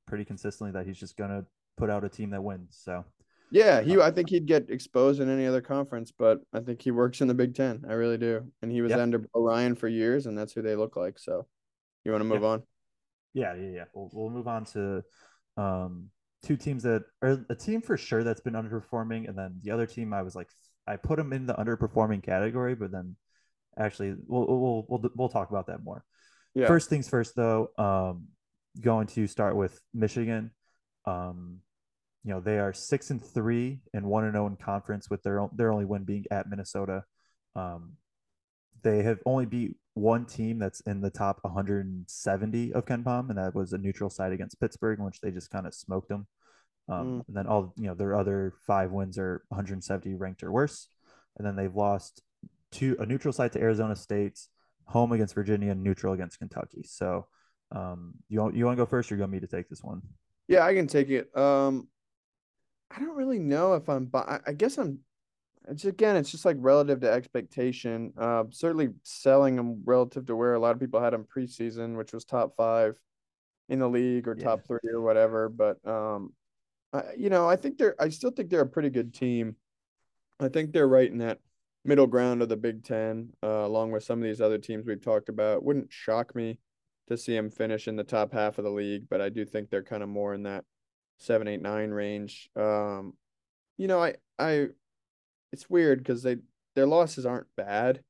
pretty consistently that he's just gonna put out a team that wins. So, Yeah, he. I think he'd get exposed in any other conference, but I think he works in the Big Ten. I really do. And he was Yeah. under Bo Ryan for years, and that's who they look like. So, you want to move Yeah. on? yeah, yeah, yeah. We'll, we'll move on to um, two teams that are a team for sure that's been underperforming, and then the other team I was like, I put them in the underperforming category, but then actually we'll we'll we'll, we'll talk about that more. Yeah. First things first, though, um, going to start with Michigan. Um, you know they are six and three and one and zero in conference, with their own, their only win being at Minnesota. Um, they have only beat one team that's in the top 170 of KenPom, and that was a neutral site against Pittsburgh, in which they just kind of smoked them. Um, Mm. And then all you know, their other five wins are 170 ranked or worse, and then they've lost two a neutral site to Arizona State, home against Virginia, and neutral against Kentucky. So, um, you want you want to go first, or you want me to take this one? Yeah, I can take it. Um, I don't really know if I'm. I guess I'm. It's again, it's just like relative to expectation. Uh, certainly selling them relative to where a lot of people had them preseason, which was top five in the league or Yeah. top three or whatever. But um, I, you know, I think they're. I still think they're a pretty good team. I think they're right in that middle ground of the Big Ten, uh, along with some of these other teams we've talked about. Wouldn't shock me to see them finish in the top half of the league, but I do think they're kind of more in that seven, eight, nine range. Um, you know, I, I, it's weird because they their losses aren't bad.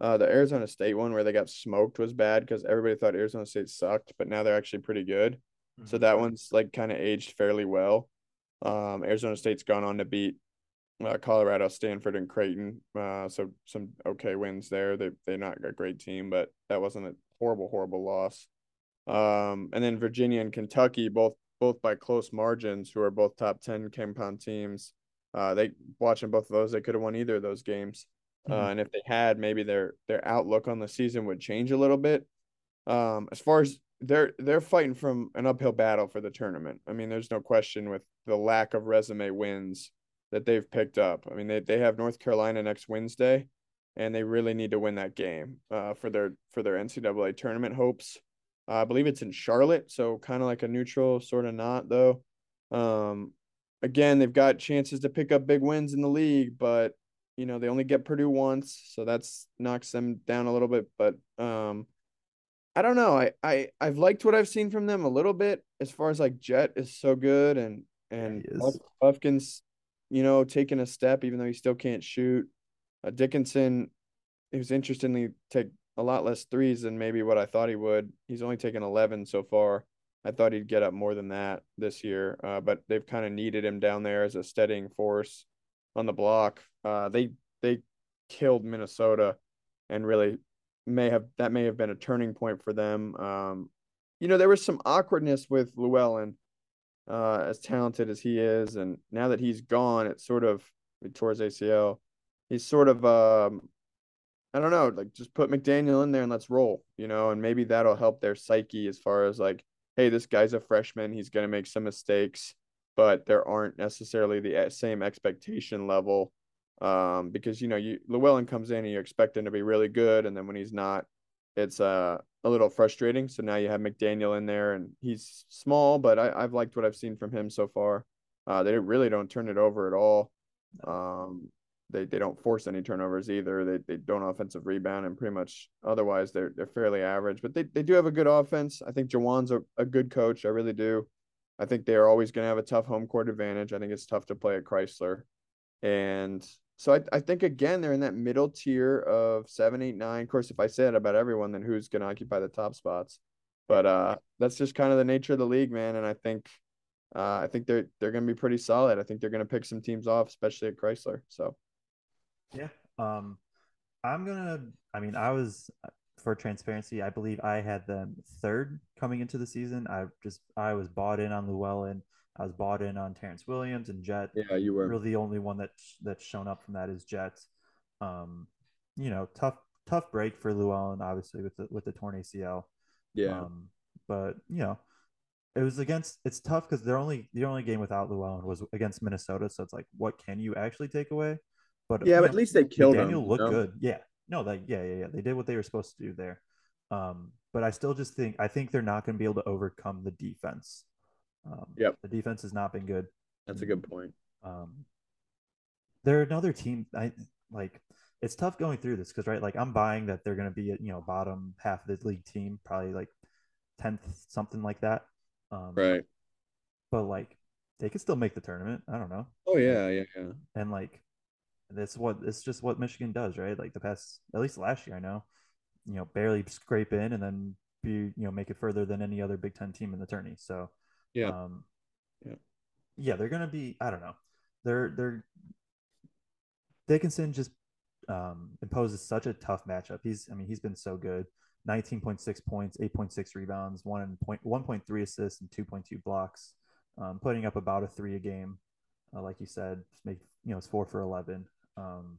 Uh, the Arizona State one where they got smoked was bad because everybody thought Arizona State sucked, but now they're actually pretty good. So that one's like kind of aged fairly well. Um, Arizona State's gone on to beat uh, Colorado, Stanford, and Creighton. Uh, so some okay wins there. They they're not a great team, but that wasn't a horrible, horrible loss. Um, and then Virginia and Kentucky, both both by close margins, who are both top ten KenPom teams. Uh, they watching both of those, they could have won either of those games. Uh, Mhm. and if they had, maybe their their outlook on the season would change a little bit. Um, as far as they're they're fighting from an uphill battle for the tournament. I mean, there's no question with the lack of resume wins that they've picked up. I mean, they they have North Carolina next Wednesday, and they really need to win that game uh, for their for their NCAA tournament hopes. Uh, I believe it's in Charlotte, so kind of like a neutral, sort of not though. Um, again, they've got chances to pick up big wins in the league, but you know they only get Purdue once, so that's knocks them down a little bit. But um, I don't know. I I I've liked what I've seen from them a little bit as far as like Jett is so good and and Bufkin's, you know, taking a step even though he still can't shoot. Uh, Dickinson, was interestingly take a lot less threes than maybe what I thought he would. He's only taken 11 so far. I thought he'd get up more than that this year, uh, but they've kind of needed him down there as a steadying force on the block. Uh, they they killed Minnesota, and really may have that may have been a turning point for them. Um, you know, there was some awkwardness with Llewellyn, uh, as talented as he is, and now that he's gone, it's sort of towards ACL. He's sort of um, I don't know, like just put McDaniel in there and let's roll, you know, and maybe that'll help their psyche as far as like hey, this guy's a freshman, he's going to make some mistakes, but there aren't necessarily the same expectation level. Um, because you know, you Llewellyn comes in and you expect him to be really good, and then when he's not, it's uh, a little frustrating. So now you have McDaniel in there, and he's small, but I, I've liked what I've seen from him so far. Uh, they really don't turn it over at all. Um, they they don't force any turnovers either. They they don't offensive rebound and pretty much otherwise they're they're fairly average. But they, they do have a good offense. I think Juwan's a, a good coach. I really do. I think they're always going to have a tough home court advantage. I think it's tough to play at Crisler, and so I, I think again they're in that middle tier of seven, eight, nine. Of course, if I say it about everyone, then who's going to occupy the top spots? But uh, that's just kind of the nature of the league, man. And I think uh, I think they're they're going to be pretty solid. I think they're going to pick some teams off, especially at Crisler. So yeah. Um, I'm gonna. I mean, I was for transparency. I believe I had them third coming into the season. I just I was bought in on Llewellyn. I was bought in on Terrance Williams and Jett. Yeah, you were. Really, the only one that that's shown up from that is Jett. Um, you know, tough tough break for Llewellyn, obviously with the with the torn ACL. Yeah. Um, but you know, it was against. It's tough because their only the only game without Llewellyn was against Minnesota. So it's like, what can you actually take away? But yeah, but at least they killed Daniel him. looked you know? good. Yeah, no, like yeah, yeah, yeah. They did what they were supposed to do there. Um, but I still just think I think they're not going to be able to overcome the defense. Um, yep, the defense has not been good. That's a good point. Um, they're another team. I like. It's tough going through this because right, like I'm buying that they're going to be you know bottom half of the league team, probably like tenth something like that. Um, right. But like they could still make the tournament. I don't know. Oh yeah, yeah, yeah. And like that's what it's just what Michigan does, right? Like the past, at least last year, I know, you know, barely scrape in and then be, you know, make it further than any other Big Ten team in the tourney. So, yeah, um, yeah, yeah, they're gonna be. I don't know. They're they're Dickinson just um, imposes such a tough matchup. He's, I mean, he's been so good. 19.6 points, 8.6 rebounds, one point, 1.3 assists, and 2.2 blocks, um, putting up about a three a game. Uh, like you said, make you know it's four for 11. Um,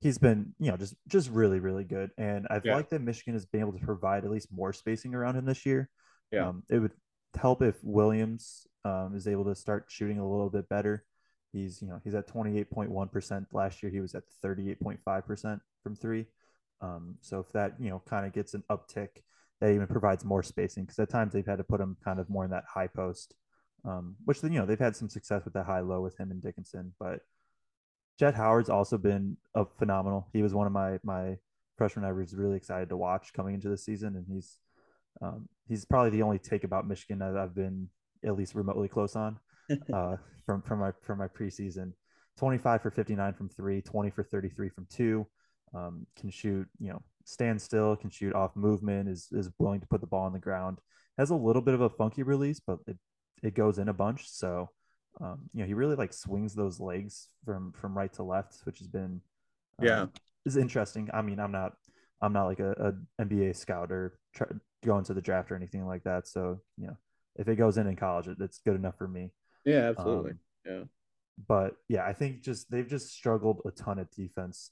he's been, you know, just just really, really good. And I've yeah. liked that Michigan has been able to provide at least more spacing around him this year. Yeah, um, it would help if Williams um, is able to start shooting a little bit better. He's, you know, he's at 28.1% last year. He was at 38.5% from three. Um, so if that, you know, kind of gets an uptick, that even provides more spacing because at times they've had to put him kind of more in that high post, um, which then, you know, they've had some success with that high low with him and Dickinson. But Jett Howard's also been a phenomenal. He was one of my my freshmen I was really excited to watch coming into the season, and he's um, he's probably the only take about Michigan that I've been at least remotely close on [LAUGHS] uh, from from my from my preseason. 25 for 59 from three, 20 for 33 from two. Um, can shoot, you know, stand still, can shoot off movement, is is willing to put the ball on the ground. Has a little bit of a funky release, but it, it goes in a bunch. So um, you know, he really like swings those legs from from right to left, which has been uh, yeah is interesting. I mean, I'm not I'm not like a, a NBA scout or try, going to the draft or anything like that. So you know, if it goes in in college, it, it's good enough for me. Yeah, absolutely. Um, yeah. But yeah, I think just they've just struggled a ton at defense.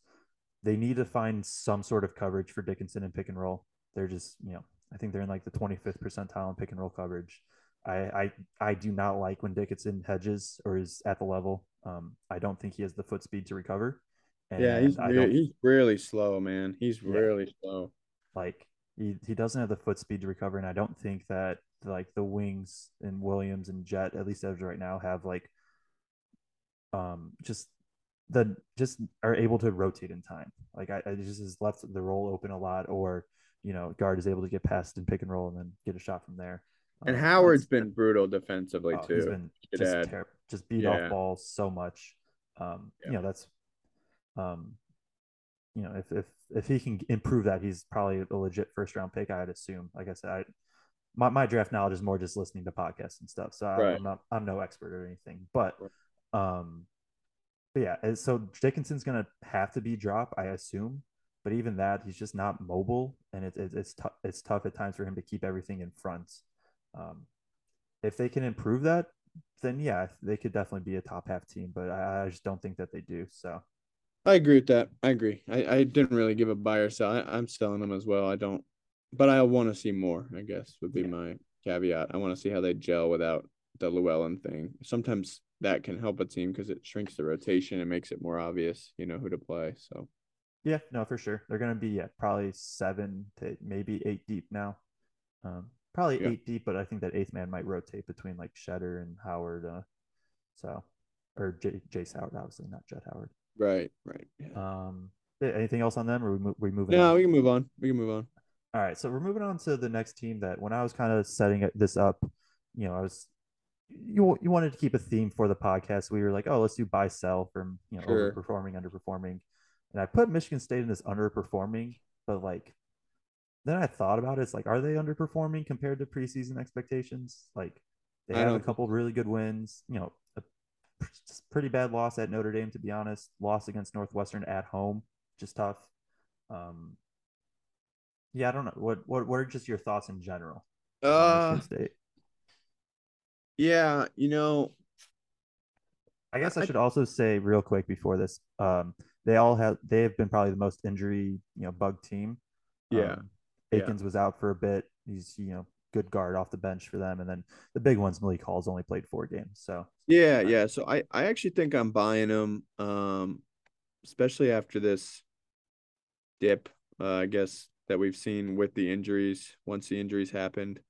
They need to find some sort of coverage for Dickinson and pick and roll. They're just, you know, I think they're in like the 25th percentile in pick and roll coverage. I, I I do not like when Dickinson hedges or is at the level. Um, I don't think he has the foot speed to recover. yeah, he's he's really slow, man. He's yeah, really slow. Like he, he doesn't have the foot speed to recover, and I don't think that like the wings and Williams and Jett at least as right now, have like um just the just are able to rotate in time. Like I, I just has left the roll open a lot, or you know, guard is able to get past and pick and roll and then get a shot from there. And um, Howard's been brutal defensively oh, too. He's been just, ter- just beat yeah. off balls so much. Um, yeah. you know, that's um, you know, if if if he can improve that, he's probably a legit first round pick. I'd assume. Like I said, I, my my draft knowledge is more just listening to podcasts and stuff. So I, am not I'm no expert or anything, but um, but yeah. So Dickinson's gonna have to be drop, I assume. But even that, he's just not mobile, and it, it it's tough. It's tough at times for him to keep everything in front. Um, if they can improve that, then yeah, they could definitely be a top half team. But I, I just don't think that they do. So I agree with that. I agree. I, I didn't really give a buy or sell. I, am selling them as well. I don't, but I want to see more. I guess would be yeah. my caveat. I want to see how they gel without the Llewellyn thing. Sometimes that can help a team because it shrinks the rotation and makes it more obvious, you know, who to play. So yeah, no, for sure. They're gonna be yeah, probably seven to maybe eight deep now. Um, probably yeah. eight deep, but I think that eighth man might rotate between like Tschetter and Howard. Uh, so or J- Jace Howard, obviously not Jett Howard. Right, right. Yeah. Um, anything else on them, or we mo- we moving? No, on? we can move on. We can move on. All right, so we're moving on to the next team. That when I was kind of setting this up, you know, I was you you wanted to keep a theme for the podcast. We were like, oh, let's do buy sell from you know sure. overperforming, underperforming, and I put Michigan State in this underperforming, but like then I thought about it. It's like, are they underperforming compared to preseason expectations? Like they have a couple really good wins. You know, pretty bad loss at Notre Dame, to be honest. Loss against Northwestern at home, just tough. Um, yeah, I don't know. What what what are just your thoughts in general? Uh, State. Yeah, you know, I guess I, I should also say real quick before this, um, they all have they have been probably the most injury you know bug team. Yeah, um, Akins yeah. was out for a bit. He's you know good guard off the bench for them, and then the big ones Malik Hall's only played four games. So yeah, yeah. So I I actually think I'm buying him, um, especially after this dip. Uh, I guess that we've seen with the injuries once the injuries happened.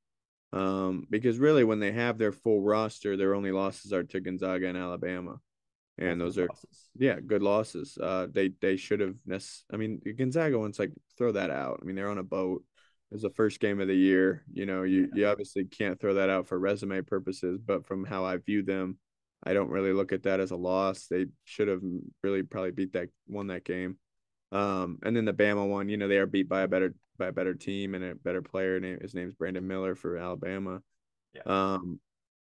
Um, because really, when they have their full roster, their only losses are to Gonzaga and Alabama, and those are losses. yeah good losses. Uh, they they should have. I mean, Gonzaga ones like throw that out. I mean, they're on a boat. It's the first game of the year. You know, you you obviously can't throw that out for resume purposes, but from how I view them, I don't really look at that as a loss. They should have really probably beat that won that game. Um, and then the Bama one, you know, they are beat by a better by a better team and a better player. Name his name's Brandon Miller for Alabama. Yeah. Um,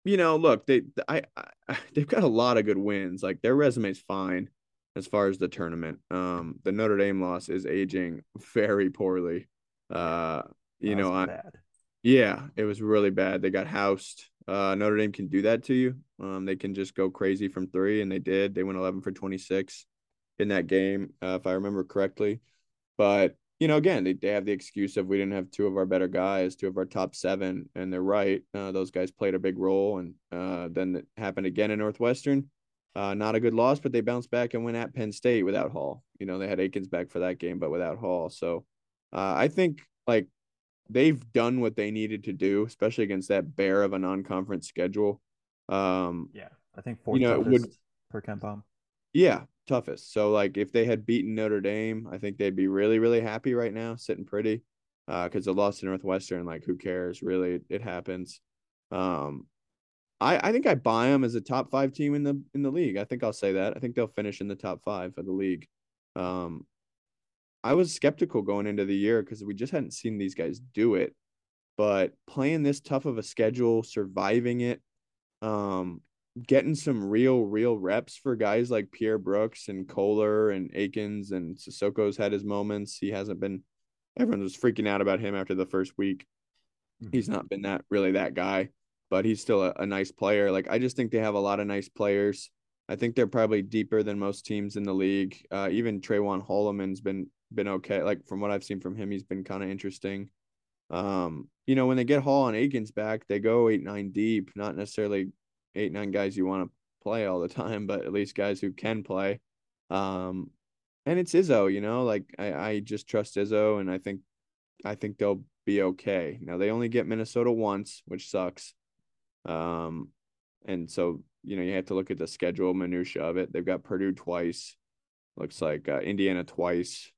you know, look, they I, I [LAUGHS] they've got a lot of good wins. Like their resume's fine as far as the tournament. Um, the Notre Dame loss is aging very poorly. Uh, you know, I, bad. yeah, it was really bad. They got housed. Uh, Notre Dame can do that to you. Um, they can just go crazy from three, and they did. They went 11 for 26 in that game, uh, if I remember correctly. But you know, again, they, they have the excuse of we didn't have two of our better guys, two of our top seven, and they're right. Uh, those guys played a big role, and uh, then it happened again in Northwestern. Uh, not a good loss, but they bounced back and went at Penn State without Hall. You know, they had Akins back for that game, but without Hall. So uh, I think like they've done what they needed to do, especially against that bear of a non-conference schedule. Um, yeah, I think fourth you know, would, per KenPom. Yeah, toughest. So like if they had beaten Notre Dame, I think they'd be really really happy right now, sitting pretty. Uh, because the loss to Northwestern, like who cares? Really, it happens. Um, I I think I buy them as a top five team in the in the league. I think I'll say that. I think they'll finish in the top five of the league. Um, I was skeptical going into the year because we just hadn't seen these guys do it. But playing this tough of a schedule, surviving it, um, getting some real, real reps for guys like Pierre Brooks and Kohler and Akins and Sissoko's had his moments. He hasn't been everyone was freaking out about him after the first week. Mm-hmm. He's not been that really that guy, but he's still a, a, nice player. Like I just think they have a lot of nice players. I think they're probably deeper than most teams in the league. Uh, even Trayvon Holloman's been been okay. Like from what I've seen from him, he's been kind of interesting. Um, you know, when they get Hall and Akins back, they go eight nine deep, not necessarily eight nine guys you want to play all the time, but at least guys who can play. Um, and it's Izzo, you know, like I, I just trust Izzo, and I think I think they'll be okay. Now they only get Minnesota once, which sucks. Um, and so you know you have to look at the schedule minutia of it. They've got Purdue twice, looks like uh, Indiana twice,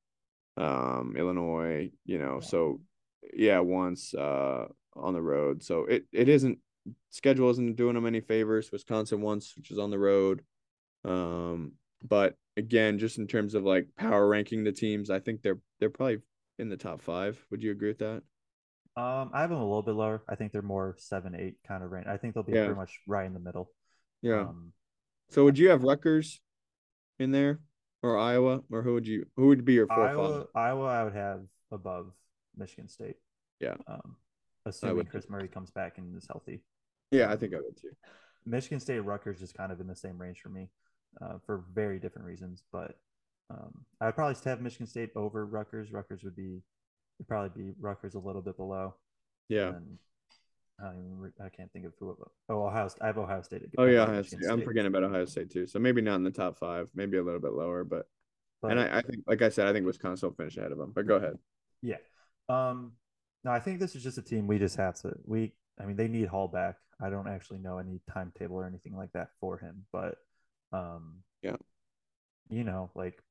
um, Illinois, you know, so yeah, once uh on the road. So it it isn't schedule isn't doing them any favors. Wisconsin once, which is on the road. Um, but again, just in terms of like power ranking the teams, I think they're they're probably in the top five. Would you agree with that? Um, I have them a little bit lower. I think they're more seven, eight kind of range. I think they'll be yeah. pretty much right in the middle. Yeah. Um, so would you have Rutgers in there or Iowa or who would you who would be your four Iowa? Iowa I would have above Michigan State. Yeah. Um, assuming Kris Murray comes back and is healthy. Yeah, I think I would too. Michigan State Rutgers is kind of in the same range for me, uh, for very different reasons. But um, I'd probably have Michigan State over Rutgers. Rutgers would be would probably be Rutgers a little bit below. Yeah. And I, I can't think of who. Oh, Ohio. I have Ohio State. Oh yeah, Ohio State. State. I'm forgetting about Ohio State too. So maybe not in the top five. Maybe a little bit lower, but, but and I, I think, like I said, I think Wisconsin will finish ahead of them. But go ahead. Yeah. Um. No, I think this is just a team we just have to. We. I mean, they need Hall back. I don't actually know any timetable or anything like that for him, but um. Yeah. You know, like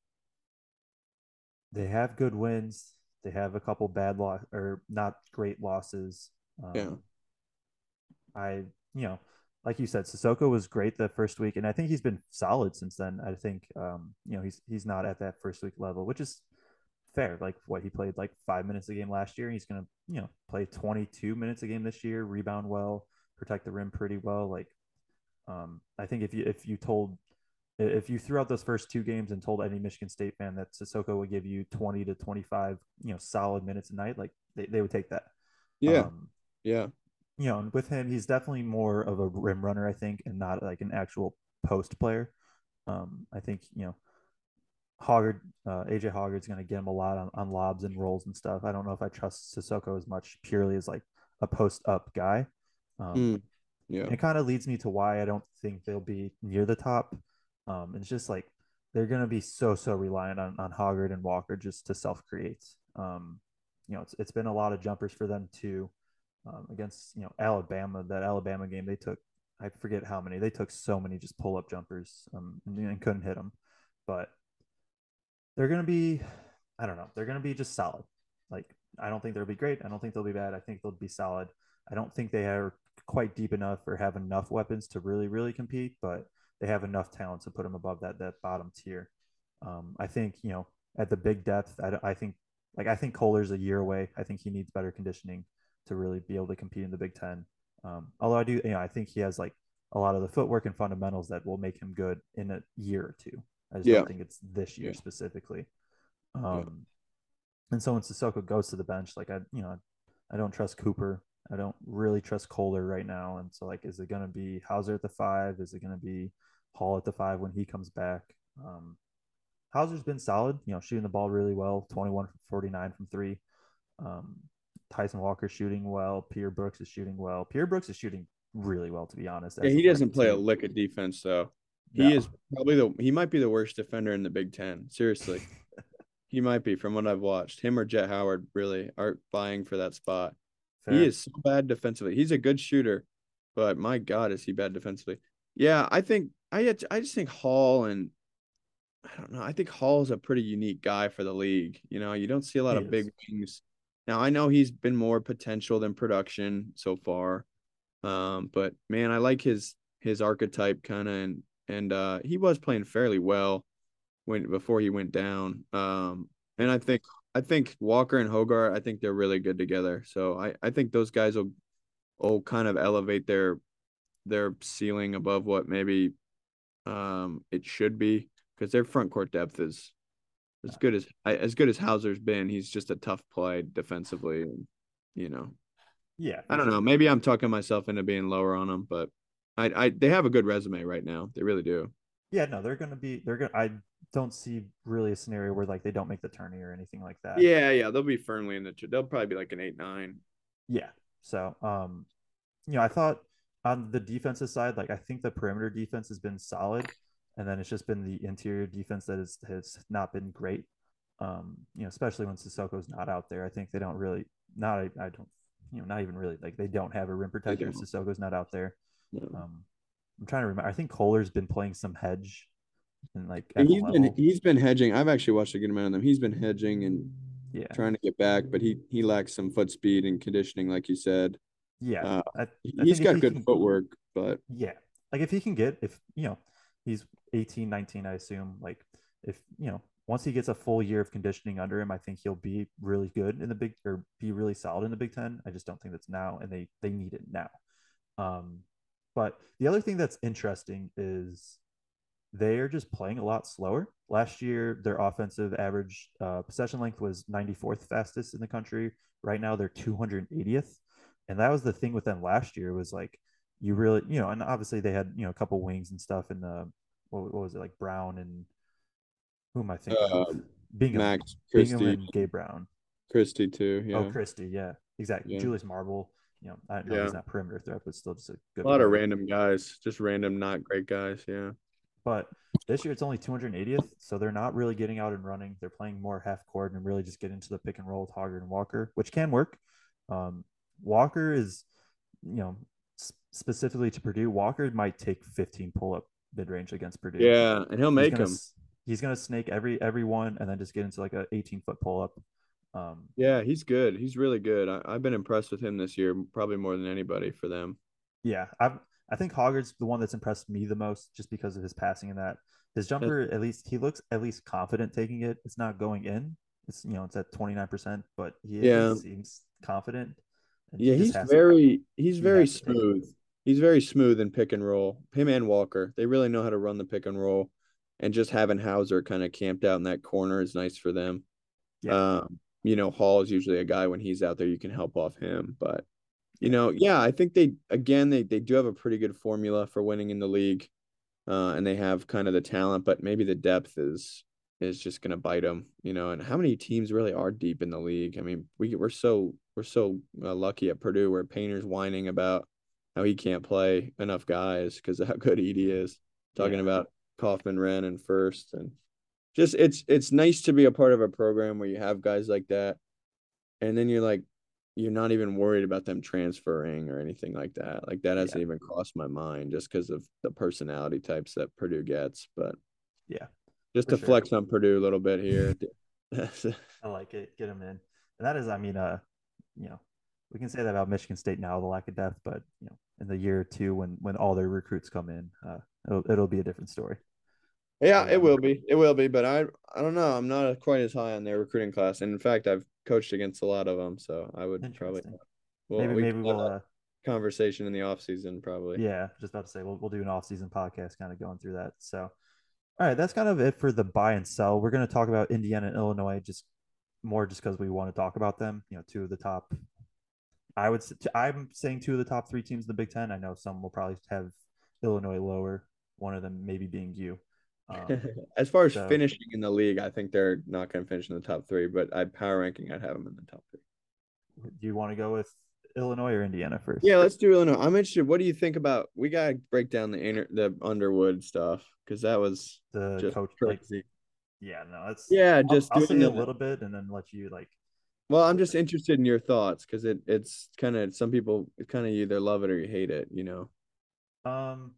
they have good wins. They have a couple bad loss or not great losses. Um, yeah. I, you know, like you said, Sissoko was great the first week, and I think he's been solid since then. I think, um, you know, he's he's not at that first week level, which is fair. Like what he played like five minutes a game last year, and he's gonna, you know, play 22 minutes a game this year, rebound well, protect the rim pretty well. Like, um, I think if you if you told if you threw out those first two games and told any Michigan State fan that Sissoko would give you 20 to 25, you know, solid minutes a night, like they, they would take that. Yeah. Um, yeah. You know, and with him, he's definitely more of a rim runner, I think, and not like an actual post player. Um, I think, you know, Hoggard, uh, AJ Hoggard's going to get him a lot on, on lobs and rolls and stuff. I don't know if I trust Sissoko as much purely as like a post up guy. Um, mm, yeah. It kind of leads me to why I don't think they'll be near the top um, it's just like they're going to be so so reliant on on Hoggard and Walker just to self create. Um, you know, it's it's been a lot of jumpers for them too. Um, against you know Alabama, that Alabama game they took I forget how many they took so many just pull up jumpers um, and, and couldn't hit them, but they're going to be I don't know they're going to be just solid. Like I don't think they'll be great. I don't think they'll be bad. I think they'll be solid. I don't think they are quite deep enough or have enough weapons to really really compete, but they have enough talent to put them above that that bottom tier. Um, I think you know at the big depth, I, I think like I think Kohler's a year away. I think he needs better conditioning to really be able to compete in the Big Ten. Um, although I do, you know, I think he has like a lot of the footwork and fundamentals that will make him good in a year or two. I just yeah. don't think it's this year yeah. specifically. Um, yeah. And so when Sissoko goes to the bench, like I, you know, I don't trust Cooper. I don't really trust Kohler right now. And so, like, is it going to be Hauser at the five? Is it going to be Hall at the five when he comes back? Um, Hauser's been solid, you know, shooting the ball really well 21 from 49 from three. Um, Tyson Walker shooting well. Pierre Brooks is shooting well. Pierre Brooks is shooting really well, to be honest. Yeah, he doesn't play team. a lick of defense, though. He no. is probably the he might be the worst defender in the Big Ten. Seriously, [LAUGHS] he might be from what I've watched. Him or Jett Howard really are vying for that spot. Fair. He is so bad defensively. He's a good shooter, but my God, is he bad defensively? Yeah, I think I I just think Hall and I don't know. I think Hall is a pretty unique guy for the league. You know, you don't see a lot he of is. big wings. Now I know he's been more potential than production so far, um, but man, I like his his archetype kind of and and uh, he was playing fairly well when before he went down. Um, and I think I think Walker and Hoggard, I think they're really good together. So I, I think those guys will will kind of elevate their their ceiling above what maybe um it should be because their front court depth is as good as as good as Hauser's been. He's just a tough play defensively, and you know. Yeah, I don't know. Maybe I'm talking myself into being lower on them, but I, I they have a good resume right now. They really do. Yeah, no, they're gonna be. They're gonna. I don't see really a scenario where like they don't make the tourney or anything like that. Yeah, yeah, they'll be firmly in the. They'll probably be like an eight nine. Yeah. So, um, you know, I thought on the defensive side, like I think the perimeter defense has been solid, and then it's just been the interior defense that is, has not been great. Um, you know, especially when Sissoko's not out there. I think they don't really. Not I, I don't. You know, not even really like they don't have a rim protector. If Sissoko's not out there. Um, I'm trying to remember. I think Kohler's been playing some hedge, and like and he's been he's been hedging. I've actually watched a good amount of them. He's been hedging and yeah, trying to get back, but he he lacks some foot speed and conditioning, like you said. Yeah, uh, I, I he's got he good can, footwork, but yeah, like if he can get if you know he's 18, 19, I assume. Like if you know once he gets a full year of conditioning under him, I think he'll be really good in the big or be really solid in the Big Ten. I just don't think that's now, and they they need it now. Um, but the other thing that's interesting is they are just playing a lot slower. Last year, their offensive average uh, possession length was 94th fastest in the country. Right now, they're 280th, and that was the thing with them last year was like you really, you know, and obviously they had you know a couple wings and stuff, and the what, what was it like Brown and who am I thinking? Uh? Bingham, Max Christie, Bingham and Gabe Brown. Christie too. Yeah. Oh, Christie. Yeah, exactly. Yeah. Julius Marble you know, I know Yeah. he's not perimeter threat, but still just a good. A lot of random guys, just random, not great guys. Yeah. But this year it's only 280th, so they're not really getting out and running. They're playing more half court and really just get into the pick and roll with Hoggard and Walker, which can work. Um, Walker is, you know, specifically to Purdue, Walker might take 15 pull up mid range against Purdue. Yeah, and he'll He's make gonna them. He's gonna snake every every one and then just get into like a 18 foot pull up. Um, Yeah, he's good. He's really good. I, I've been impressed with him this year, probably more than anybody for them. yeah, I I think Hoggard's the one that's impressed me the most just because of his passing and that. His jumper, at least he looks at least confident taking it. It's not going in. It's you know it's at 29%, but he Yeah. seems confident. Yeah, he's very he's very smooth. He's very smooth in pick and roll. Him and Walker, they really know how to run the pick and roll, and just having Hauser kind of camped out in that corner is nice for them. Yeah. Um, you know, Hall is usually a guy when he's out there you can help off him, but you know, yeah, I think they again they they do have a pretty good formula for winning in the league, uh, and they have kind of the talent, but maybe the depth is is just gonna bite them, you know. And how many teams really are deep in the league? I mean, we we're so we're so uh, lucky at Purdue where Painter's whining about how he can't play enough guys because how good Edey is. Talking Yeah. about Kaufman, Renn, and Furst, and just it's it's nice to be a part of a program where you have guys like that, and then you're like you're not even worried about them transferring or anything like that. Like that hasn't Yeah. even crossed my mind just because of the personality types that Purdue gets. But Yeah, just to sure. flex on Purdue a little bit here. [LAUGHS] I like it. Get them in, and that is, I mean, uh, you know, we can say that about Michigan State now, the lack of depth, but you know, in the year or two when when all their recruits come in, uh, it'll, it'll be a different story. Yeah, it will be. It will be, but I I don't know. I'm not quite as high on their recruiting class. And in fact, I've coached against a lot of them, so I would probably well, maybe we maybe we'll. have uh, a conversation in the off season probably. Yeah, just about to say we'll we'll do an off-season podcast, kind of going through that. So, all right, that's kind of it for the buy and sell. We're going to talk about Indiana and Illinois, just more just because we want to talk about them. You know, two of the top. I would. I'm saying two of the top three teams in the Big Ten. I know some will probably have Illinois lower. One of them maybe being you. Um, [LAUGHS] as far as so- finishing in the league, I think they're not going to finish in the top three, but I power ranking, I'd have them in the top three. do you want to go with Illinois or Indiana first? Yeah, let's do Illinois. I'm interested. What do you think about? We got to break down the inner the Underwood stuff because that was the just coach. Like, crazy. yeah, no, it's Yeah, I'll, just I'll say a little bit and then let you like Well, I'm just interested in your thoughts because it it's kind of some people kind of either love it or you hate it. You know. Um,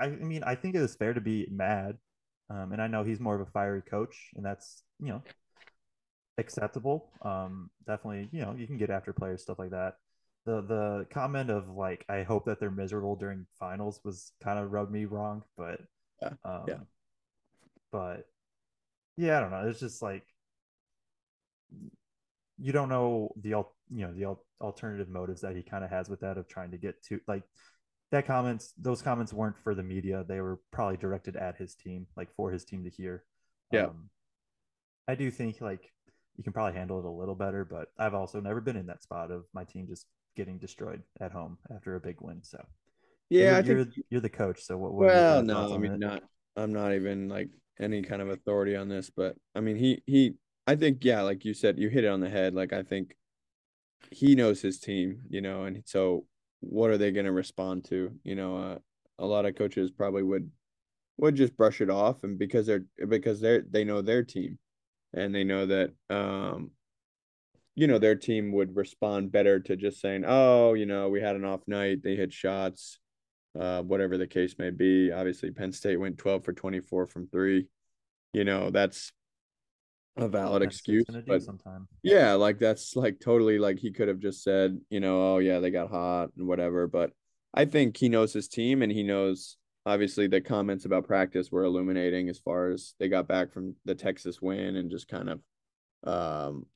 I, I mean, I think it is fair to be mad, um, and I know he's more of a fiery coach, and that's you know acceptable. Um, definitely, you know, you can get after players, stuff like that. The the comment of like, I hope that they're miserable during finals was kind of rubbed me wrong, but Yeah, um, yeah. but yeah, I don't know. It's just like you don't know the you know the al- alternative motives that he kind of has with that of trying to get to like that comments those comments weren't for the media they were probably directed at his team like for his team to hear Yeah. um, i do think like you can probably handle it a little better but i've also never been in that spot of my team just getting destroyed at home after a big win so Yeah, you're, think. you're, you're the coach so what, what Well, no, I mean it? not. I'm not even like any kind of authority on this, but I mean he he. I think yeah, like you said, you hit it on the head. Like I think he knows his team, you know, and so what are they going to respond to? You know, uh, a lot of coaches probably would would just brush it off, and because they're because they're they know their team, and they know that um, you know, their team would respond better to just saying, oh, you know, we had an off night, they hit shots, uh, whatever the case may be. Obviously, Penn State went 12 for 24 from three. You know, that's a valid State's excuse. But sometime yeah, like that's like totally like he could have just said, you know, oh yeah, they got hot and whatever. But I think he knows his team and he knows obviously the comments about practice were illuminating as far as they got back from the Texas win and just kind of um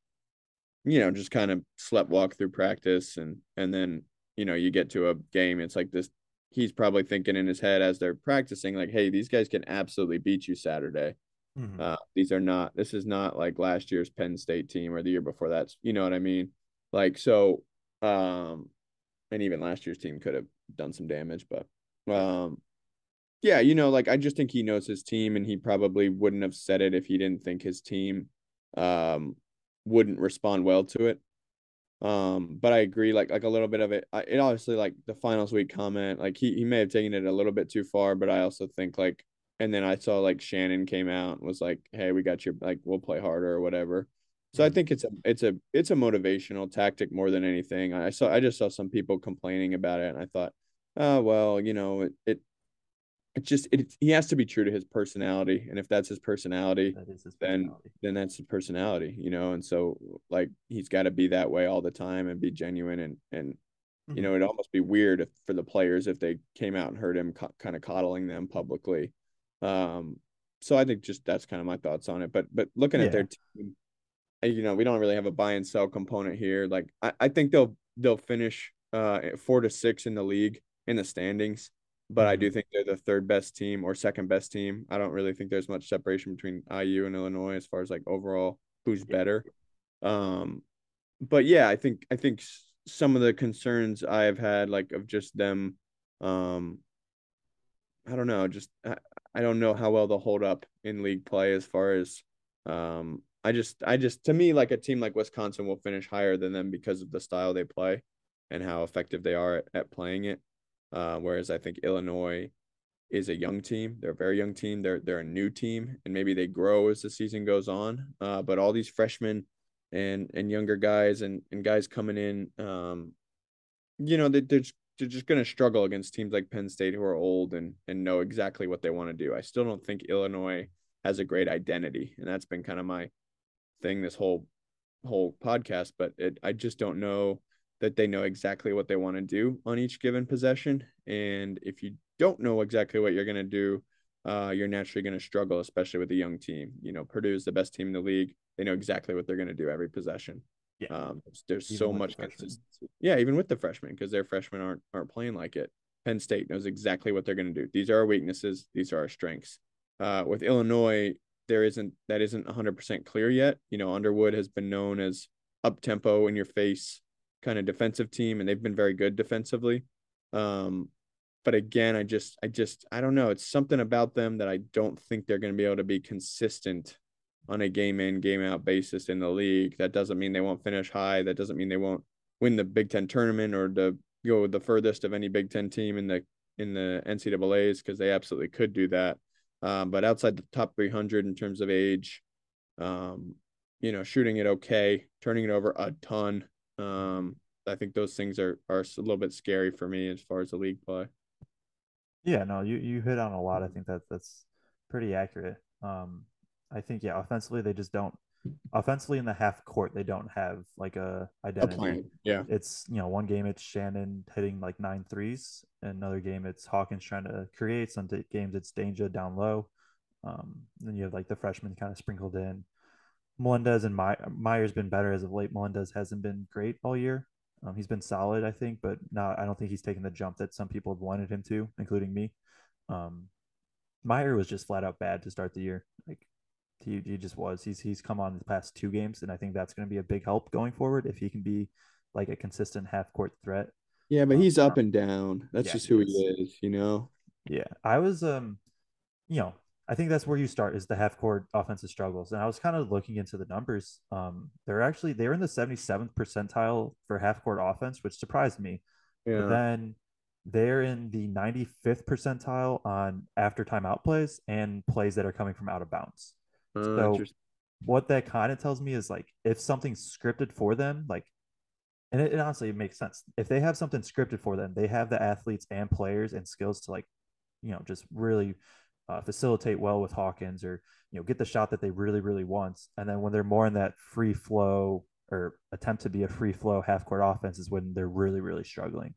you know, just kind of slept walk through practice and and then, you know, you get to a game, it's like this he's probably thinking in his head as they're practicing, like, hey, these guys can absolutely beat you Saturday. Mhm. Uh, these are not. This is not like last year's Penn State team or the year before that. You know what I mean? Like so, um, and even last year's team could have done some damage, but um, yeah, you know, like I just think he knows his team, and he probably wouldn't have said it if he didn't think his team um wouldn't respond well to it. Um, but I agree, like like a little bit of it. I, it obviously like the finals week comment, like he he may have taken it a little bit too far, but I also think like, and then I saw like Shannon came out and was like, "Hey, we got your like, we'll play harder or whatever." So I think it's a it's a it's a motivational tactic more than anything. I saw I just saw some people complaining about it, and I thought, oh well, you know, it, it it just it he has to be true to his personality and if that's his personality, That his then personality. then that's his personality you know and so like he's got to be that way all the time and be genuine and and you know Mhm. it'd almost be weird if for the players if they came out and heard him co- kind of coddling them publicly um so i think just that's kind of my thoughts on it but but looking at their team uh, you know we don't really have a buy and sell component here like i, I think they'll they'll finish uh four to six in the league in the standings but I do Mhm. think they're the third best team or second best team. I don't really think there's much separation between IU and Illinois as far as like overall who's Yeah. better. Um, but yeah, I think I think some of the concerns I have had like of just them, um, I don't know, just I, don't know how well they'll hold up in league play as far as, um, I just I just to me like a team like Wisconsin will finish higher than them because of the style they play and how effective they are at, at playing it. Uh, whereas I think Illinois is a young team. They're a very young team. They're they're a new team, and maybe they grow as the season goes on. Uh, but all these freshmen and and younger guys and and guys coming in, um, you know, they, they're they're just going to struggle against teams like Penn State who are old and and know exactly what they want to do. I still don't think Illinois has a great identity, and that's been kind of my thing this whole whole podcast. But it, I just don't know that they know exactly what they want to do on each given possession. And if you don't know exactly what you're going to do, uh, you're naturally going to struggle, especially with a young team. You know, Purdue is the best team in the league. They know exactly what they're going to do every possession. Yeah. Um, there's, Even so with the much consistency. Yeah, even with the freshmen, because their freshmen aren't aren't playing like it. Penn State knows exactly what they're going to do. These are our weaknesses. These are our strengths. Uh, with Illinois, there isn't that isn't 100% clear yet. You know, Underwood has been known as up tempo in your face kind of defensive team, and they've been very good defensively. Um, but again, I just, I just, I don't know. It's something about them that I don't think they're going to be able to be consistent on a game in, game out basis in the league. That doesn't mean they won't finish high. That doesn't mean they won't win the Big Ten tournament or to go the furthest of any Big Ten team in the in the NCAA's because they absolutely could do that. Um, but outside the top 300 in terms of age, um, you know, shooting it okay, turning it over a ton. Um, I think those things are are a little bit scary for me as far as the league play. Yeah, no, you you hit on a lot. I think that that's pretty accurate. Um, I think yeah, offensively they just don't. Offensively in the half court, they don't have like a A identity. plan. Yeah. It's you know one game it's Shannon hitting like nine threes, another game it's Hawkins trying to create. Some t- games it's Dainja down low. Um, then you have like the freshmen kind of sprinkled in. Melendez and My- Mayer's been better as of late. Melendez hasn't been great all year. Um, he's been solid, I think, but not. I don't think he's taken the jump that some people have wanted him to, including me. Um, Meyer was just flat out bad to start the year. Like he, he just was. He's he's come on the past two games, and I think that's going to be a big help going forward if he can be like a consistent half court threat. Yeah, but Um, he's up and down. That's yeah, just who is. he is, you know. Yeah, I was um, you know, I think that's where you start is the half court offensive struggles, and I was kind of looking into the numbers. Um, they're actually they're in the seventy seventh percentile for half court offense, which surprised me. But Yeah. then they're in the 95th percentile on after timeout plays and plays that are coming from out of bounds. Uh, So what that kind of tells me is like if something's scripted for them, like, and it, it honestly it makes sense. If they have something scripted for them, they have the athletes and players and skills to like, you know, just really uh, facilitate well with Hawkins or you know get the shot that they really really want. And then when they're more in that free flow or attempt to be a free flow half court offense is when they're really really struggling.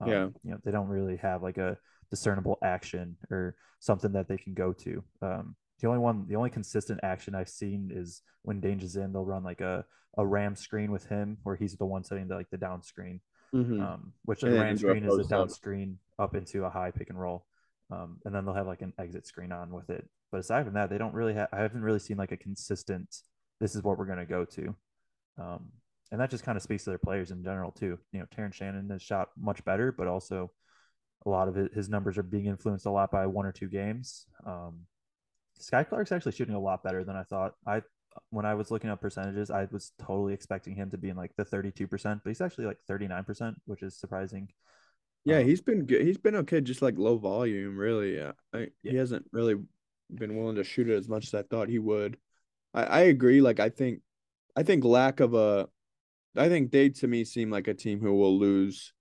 Um, Yeah. you know they don't really have like a discernible action or something that they can go to. Um, the only one, the only consistent action I've seen is when Dainja's in, they'll run like a a ram screen with him where he's the one setting the like the down screen, Mhm. um, which And the ram screen is a down up. screen up into a high pick and roll, um, and then they'll have like an exit screen on with it. But aside from that, they don't really have. I haven't really seen like a consistent. This is what we're gonna go to, um, and that just kind of speaks to their players in general too. You know, Terrence Shannon has shot much better, but also a lot of it, his numbers are being influenced a lot by one or two games. Um, Skyy Clark's actually shooting a lot better than I thought. I when I was looking up percentages, I was totally expecting him to be in like the 32%, but he's actually like 39%, which is surprising. Yeah, Um, he's been good. He's been okay, just like low volume, really. Yeah, I, he hasn't really been willing to shoot it as much as I thought he would. I, I agree. Like I think, I think lack of a, I think they to me seem like a team who will lose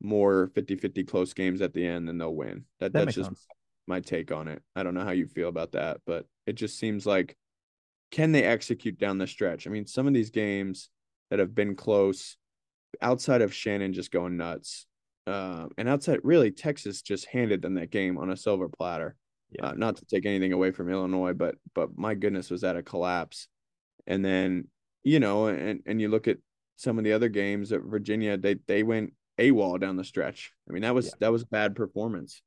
more 50-50 close games at the end than they'll win. That that that's just sense. My take on it. I don't know how you feel about that, but it just seems like can they execute down the stretch? I mean, some of these games that have been close, outside of Shannon just going nuts, uh, and outside really Texas just handed them that game on a silver platter. Yeah. Uh, not to take anything away from Illinois, but but my goodness, was that a collapse? And then you know, and and you look at some of the other games at Virginia, they they went AWOL down the stretch. I mean, that was Yeah. that was bad performance.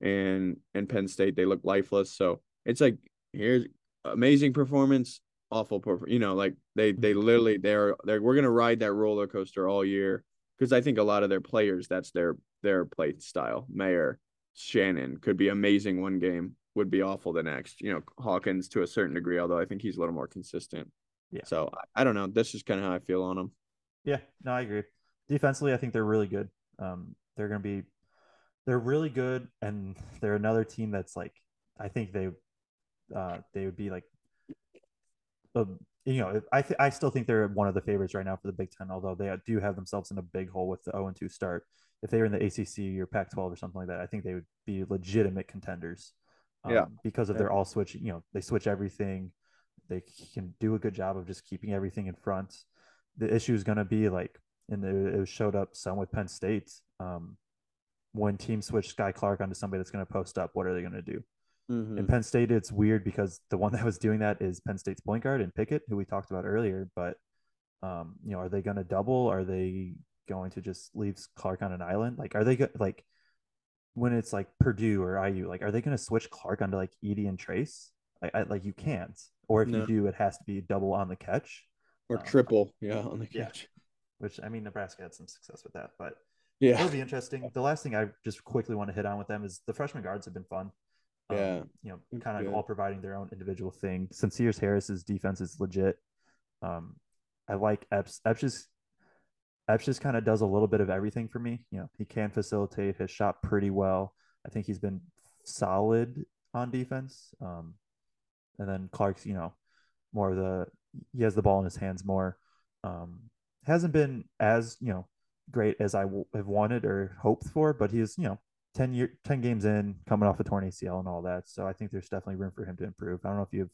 And and Penn State, they look lifeless. So it's like here's amazing performance, awful performance. You know, like they they literally they're they're we're gonna ride that roller coaster all year because I think a lot of their players that's their their play style. Mayer, Shannon could be amazing one game, would be awful the next. You know, Hawkins to a certain degree, although I think he's a little more consistent. Yeah. So I, I don't know. That's just kind of how I feel on him. Yeah, no, I agree. Defensively, I think they're really good. Um, they're going to be, they're really good, and they're another team that's like, I think they, uh, they would be like, uh, you know, I th- I still think they're one of the favorites right now for the Big Ten, although they do have themselves in a big hole with the 0 and 2 start. If they were in the ACC or Pac-12 or something like that, I think they would be legitimate contenders. Um, Yeah. because of their all switch, you know, they switch everything. They can do a good job of just keeping everything in front. The issue is going to be like, and it, it showed up some with Penn State. Um, when teams switch Skyy Clark onto somebody that's going to post up, what are they going to do? Mhm. In Penn State, it's weird because the one [LAUGHS] that was doing that is Penn State's point guard and Pickett, who we talked about earlier. But um, you know, are they going to double? Are they going to just leave Clark on an island? Like, are they go- like when it's like Purdue or IU? Like, are they going to switch Clark onto like Edey and Trayce? Like, I, like you can't. Or if No. you do, it has to be double on the catch. Or Um, triple, yeah, on the yeah. catch. Which I mean, Nebraska had some success with that, but Yeah. it'll be interesting. The last thing I just quickly want to hit on with them is the freshman guards have been fun. Um, Yeah, you know, kind of good. all providing their own individual thing. Sencire Harris's defense is legit. Um, I like Epps. Epps just Epps just kind of does a little bit of everything for me. You know, he can facilitate, his shot pretty well. I think he's been solid on defense. Um, and then Clark's, you know, more of the he has the ball in his hands more. Um, hasn't been as you know great as I w- have wanted or hoped for, but he's you know 10 year 10 games in coming off a torn ACL and all that. So I think there's definitely room for him to improve. I don't know if you have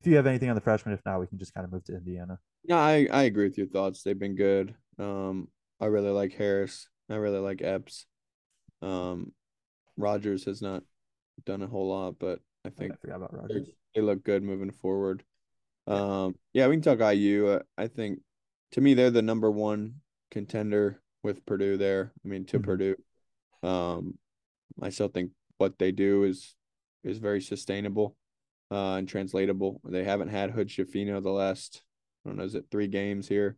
if you have anything on the freshman. If not, we can just kind of move to Indiana. No, I, I agree with your thoughts. They've been good. Um, I really like Harris. I really like Epps. Um, Rogers has not done a whole lot, but I I, think I forgot about they, Rogers. they look good moving forward. Yeah. Um, yeah, we can talk IU. Uh, I think to me they're the number one contender with Purdue there. I mean to Mhm. Purdue. Um, I still think what they do is is very sustainable uh, and translatable. They haven't had Hood-Schifino the last I don't know, is it three games here?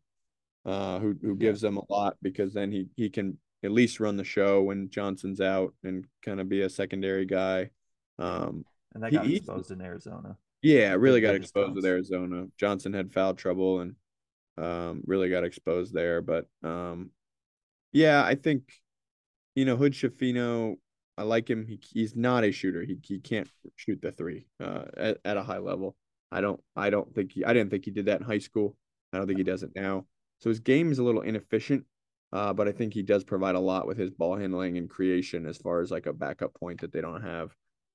Uh, who who Yeah. gives them a lot because then he he can at least run the show when Johnson's out and kind of be a secondary guy. Um, And that he- got he- exposed in Arizona. yeah, really got exposed with. Arizona. Johnson had foul trouble and um, really got exposed there. But um, yeah, I think you know Hood-Schifino. I like him. He, he's not a shooter. He he can't shoot the three uh, at, at a high level. I don't I don't think he I didn't think he did that in high school. I don't think he does it now. So his game is a little inefficient. Uh, but I think he does provide a lot with his ball handling and creation as far as like a backup point that they don't have.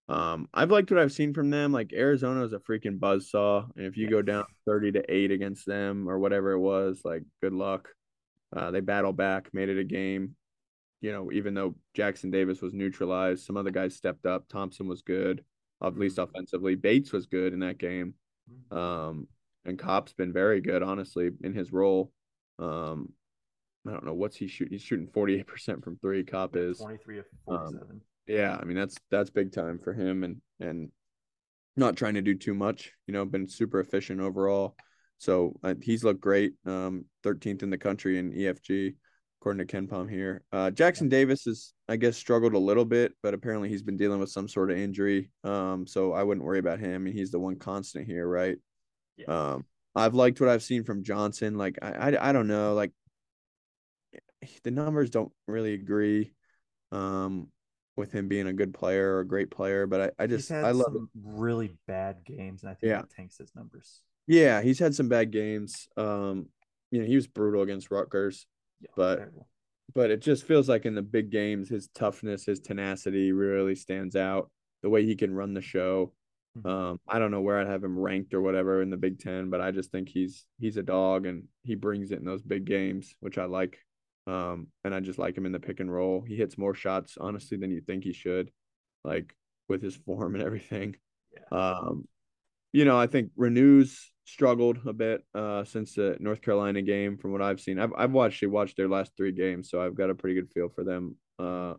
Um, I've liked what I've seen from them. Like Arizona is a freaking buzzsaw, and if you go down thirty to eight against them or whatever it was, like good luck. Uh, they battle back, made it a game. You know, even though Jackson Davis was neutralized, some other guys stepped up. Thompson was good, at least offensively. Bates was good in that game. Um, and Kopp's been very good, honestly, in his role. Um, I don't know what's he shoot. He's shooting forty eight percent from three. Kopp is. 23 of Um, 47. Yeah, I mean that's that's big time for him, and and not trying to do too much. You know, been super efficient overall. So uh, he's looked great. Um, 13th in the country in EFG, according to KenPom here. Uh, Jackson Davis is, I guess, struggled a little bit, but apparently he's been dealing with some sort of injury. Um, so I wouldn't worry about him. And he's the one constant here, right? Yeah. Um, I've liked what I've seen from Johnson. Like I, I, I don't know. Like the numbers don't really agree um, with him being a good player or a great player, but I, I just I love some really bad games, and I think Yeah. that tanks his numbers. Yeah, he's had some bad games. Um, you know, he was brutal against Rutgers, Yeah, But- terrible. but it just feels like in the big games, his toughness, his tenacity really stands out. The way he can run the show. Mhm. Um, I don't know where I'd have him ranked or whatever in the Big Ten, but I just think he's he's a dog and he brings it in those big games, which I like. Um, and I just like him in the pick and roll. He hits more shots, honestly, than you think he should, like with his form and everything. Yeah. Um, you know, I think Reneau's struggled a bit uh since the North Carolina game from what I've seen. I've I've actually watched their last three games, so I've got a pretty good feel for them. Uh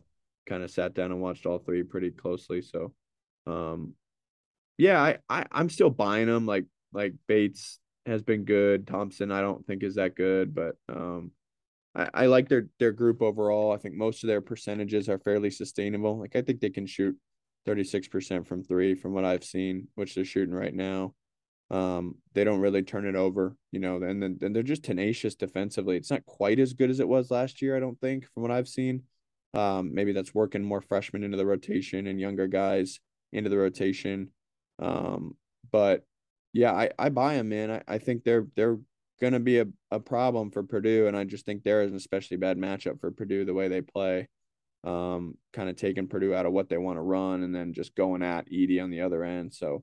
kind of sat down and watched all three pretty closely. So um yeah, I, I I'm still buying them. Like like Bates has been good. Thompson I don't think is that good, but um I, I like their their group overall. I think most of their percentages are fairly sustainable. Like I think they can shoot 36% from three from what I've seen, which they're shooting right now. Um, they don't really turn it over, you know, and then they're just tenacious defensively. It's not quite as good as it was last year, I don't think, from what I've seen. Um, maybe that's working more freshmen into the rotation and younger guys into the rotation. Um, but yeah, I, I buy them, man. I, I think they're they're gonna be a, a problem for Purdue, and I just think they're an especially bad matchup for Purdue the way they play. Um, kind of taking Purdue out of what they want to run and then just going at Edey on the other end. So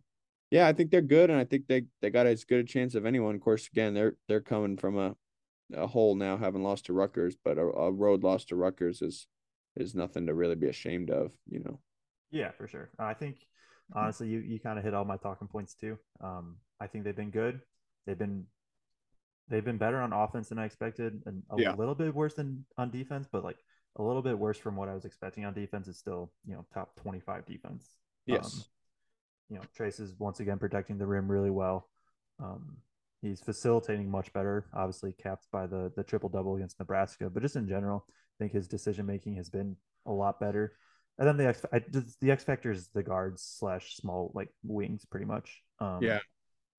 yeah, I think they're good, and I think they they got as good a chance of anyone. Of course, again, they're they're coming from a a hole now, having lost to Rutgers, but a, a road loss to Rutgers is is nothing to really be ashamed of, you know. Yeah, for sure. I think [LAUGHS] honestly, you you kind of hit all my talking points too. Um, I think they've been good. They've been they've been better on offense than I expected, and a Yeah. little bit worse than on defense, but like a little bit worse from what I was expecting on defense. Is still you know top twenty five defense. Yes. Um, you know, Trayce is once again protecting the rim really well. Um, he's facilitating much better, obviously capped by the the triple double against Nebraska, but just in general, I think his decision making has been a lot better. And then the X, I, the X factor is the guards slash small like wings, pretty much. Um, Yeah.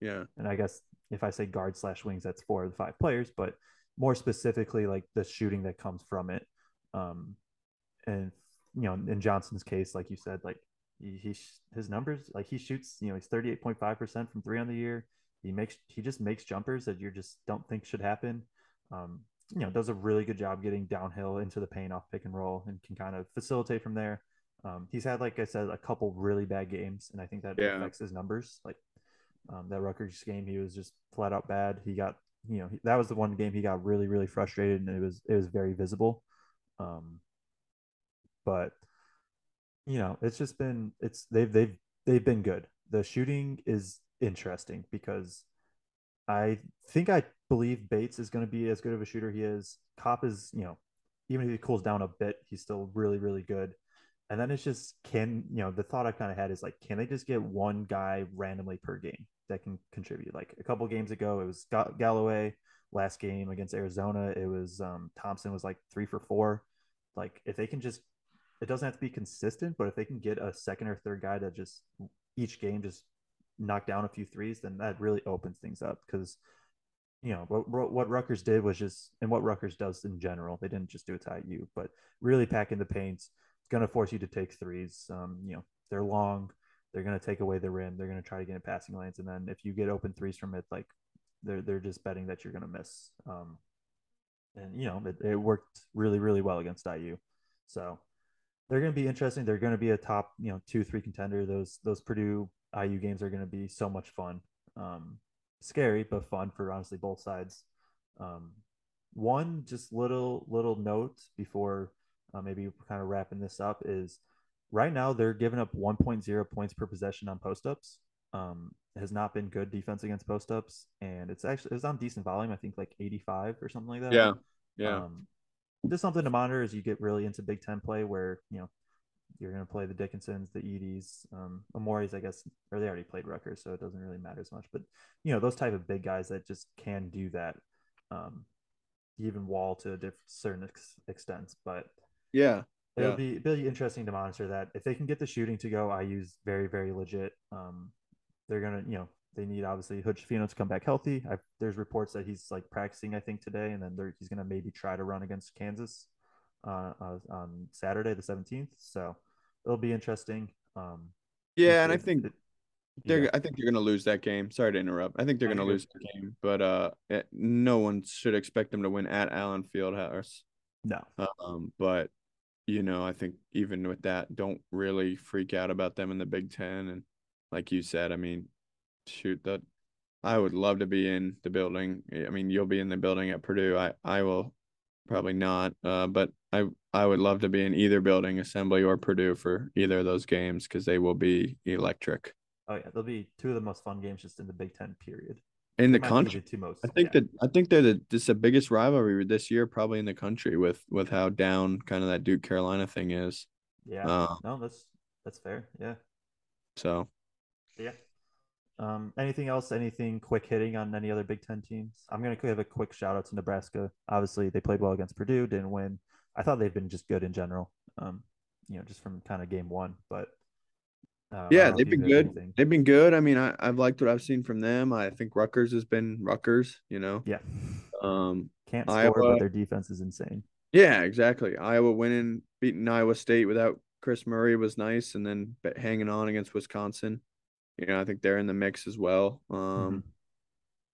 Yeah. and I guess if I say guard slash wings, that's four of the five players, but more specifically, like the shooting that comes from it. Um, and you know, in Johnson's case, like you said, like he, he his numbers, like he shoots, you know, he's thirty eight point five percent from three on the year. He makes he just makes jumpers that you just don't think should happen. Um, you know, does a really good job getting downhill into the paint off pick and roll and can kind of facilitate from there. Um, he's had, like I said, a couple really bad games, and I think that Yeah. affects his numbers. Like um, that Rutgers game, he was just flat out bad. He got, you know, he, that was the one game he got really, really frustrated, and it was it was very visible. Um, but you know, it's just been it's they've they've they've been good. The shooting is interesting because I think I believe Bates is going to be as good of a shooter he is. Kopp is, you know, even if he cools down a bit, he's still really, really good. And then it's just can you know the thought I kind of had is like, can they just get one guy randomly per game that can contribute? Like a couple games ago, it was Galloway. Last game against Arizona, it was um, Thompson was like three for four. Like if they can just, it doesn't have to be consistent, but if they can get a second or third guy that just each game just knock down a few threes, then that really opens things up because you know what what Rutgers did was just and what Rutgers does in general. They didn't just do it to IU, but really pack in the paints. It's going to force you to take threes. Um, you know they're long. They're going to take away the rim. They're going to try to get in passing lanes, and then if you get open threes from it, like they're they're just betting that you're going to miss. Um, and you know it, it worked really really well against IU. So they're going to be interesting. They're going to be a top you know two three contender. Those those Purdue IU games are going to be so much fun. Um, scary but fun for honestly both sides. Um, one just little little note before uh, maybe kind of wrapping this up is right now they're giving up 1.0 points per possession on post ups. Um, has not been good defense against post ups, and it's actually it's on decent volume. I think like 85 or something like that. Yeah. Yeah. Um, just something to monitor as you get really into Big Ten play, where you know you're going to play the Dickinsons, the Edey's, um, Omoruyi, I guess, or they already played Rutgers, so it doesn't really matter as much. But you know those type of big guys that just can do that, um, even Wahl to a diff- certain ex- extent. But yeah. it'll Yeah. be it'll interesting to monitor that if they can get the shooting to go. IU very very legit. Um, they're gonna you know they need obviously Hood-Schifino to come back healthy. I, there's reports that he's like practicing, I think, today, and then he's going to maybe try to run against Kansas uh, uh, on Saturday, the 17th. So it'll be interesting. Um, yeah, and I think they're. Yeah. I think they're going to lose that game. Sorry to interrupt. I think they're going to lose the game, but uh, it, no one should expect them to win at Allen Fieldhouse. No. Um, but you know, I think even with that, don't really freak out about them in the Big Ten. And like you said, I mean, shoot, that I would love to be in the building. I mean, you'll be in the building at Purdue. I I will probably not. Uh, but I I would love to be in either building, Assembly or Purdue, for either of those games because they will be electric. Oh yeah, they'll be two of the most fun games just in the Big Ten period. In the country, the two most. I think yeah. that I think they're the this the biggest rivalry this year, probably in the country, with with how down kind of that Duke Carolina thing is. Yeah. Uh, no, that's that's fair. Yeah. So. Yeah. Um, anything else? Anything quick hitting on any other Big Ten teams? I'm gonna give a quick shout out to Nebraska. Obviously, they played well against Purdue, didn't win. I thought they've been just good in general. Um, you know, just from kind of game one, but uh, yeah, they've been good. Anything. They've been good. I mean, I, I've liked what I've seen from them. I think Rutgers has been Rutgers. You know. Yeah. Um, can't score, Iowa, but their defense is insane. Yeah, exactly. Iowa winning, beating Iowa State without Kris Murray was nice, and then hanging on against Wisconsin. You know, I think they're in the mix as well. Um, mm-hmm.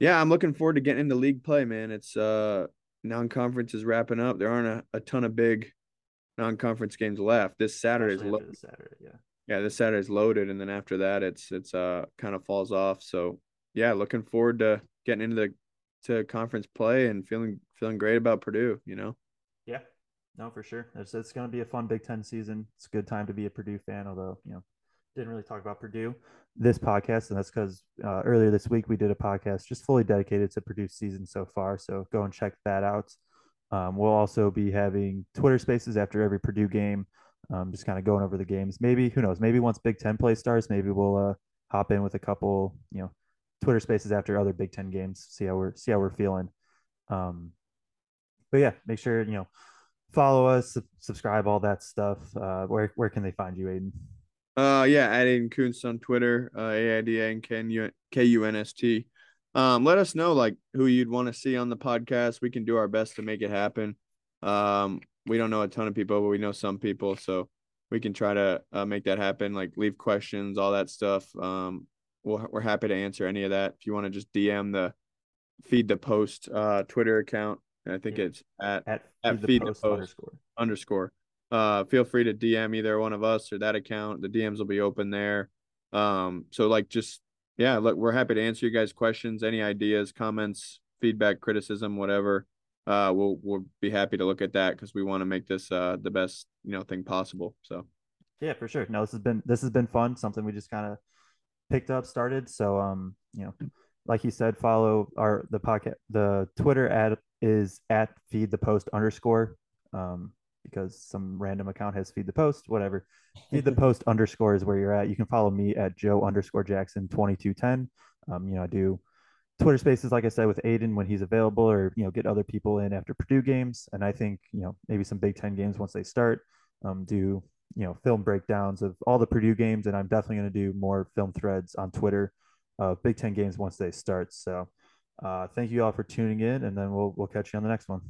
yeah, I'm looking forward to getting into league play, man. It's uh non-conference is wrapping up. There aren't a, a ton of big non-conference games left. This Saturday's lo- Saturday, yeah. Yeah, this Saturday's loaded, and then after that, it's it's uh kind of falls off. So yeah, looking forward to getting into the to conference play and feeling feeling great about Purdue. You know. Yeah, no, for sure. It's it's going to be a fun Big Ten season. It's a good time to be a Purdue fan, although you know didn't really talk about Purdue this podcast, and that's because uh, earlier this week we did a podcast just fully dedicated to Purdue season so far. So go and check that out. Um, we'll also be having Twitter Spaces after every Purdue game, um, just kind of going over the games. Maybe who knows? Maybe once Big Ten play starts, maybe we'll uh, hop in with a couple, you know, Twitter Spaces after other Big Ten games. See how we're see how we're feeling. Um, but yeah, make sure you know follow us, subscribe, all that stuff. Uh, where where can they find you, Aidan? Uh, yeah, at Aidan Kunst on Twitter, uh, A I D A N K U N S T. Um, let us know like who you'd want to see on the podcast. We can do our best to make it happen. Um, we don't know a ton of people, but we know some people, so we can try to uh, make that happen. Like leave questions, all that stuff. Um, we we are happy to answer any of that. If you want to just DM the feed the post uh Twitter account, I think yeah. it's at at, at feed, the post, post underscore underscore uh, feel free to DM either one of us or that account. The DMs will be open there. Um, so like just yeah, look, we're happy to answer you guys' questions, any ideas, comments, feedback, criticism, whatever. Uh, we'll we'll be happy to look at that because we want to make this uh the best you know thing possible. So yeah, for sure. No, this has been this has been fun. Something we just kind of picked up, started. So um, you know, like you said, follow our the pocket The Twitter ad is at feed the post underscore. Um, because some random account has feed the post, whatever. [LAUGHS] Feed the post underscore is where you're at. You can follow me at Joe underscore Jackson 2210. Um, you know, I do Twitter spaces, like I said, with Aidan when he's available or, you know, get other people in after Purdue games. And I think, you know, maybe some Big Ten games once they start, um, do, you know, film breakdowns of all the Purdue games. And I'm definitely going to do more film threads on Twitter of Big Ten games once they start. So uh, thank you all for tuning in and then we'll, we'll catch you on the next one.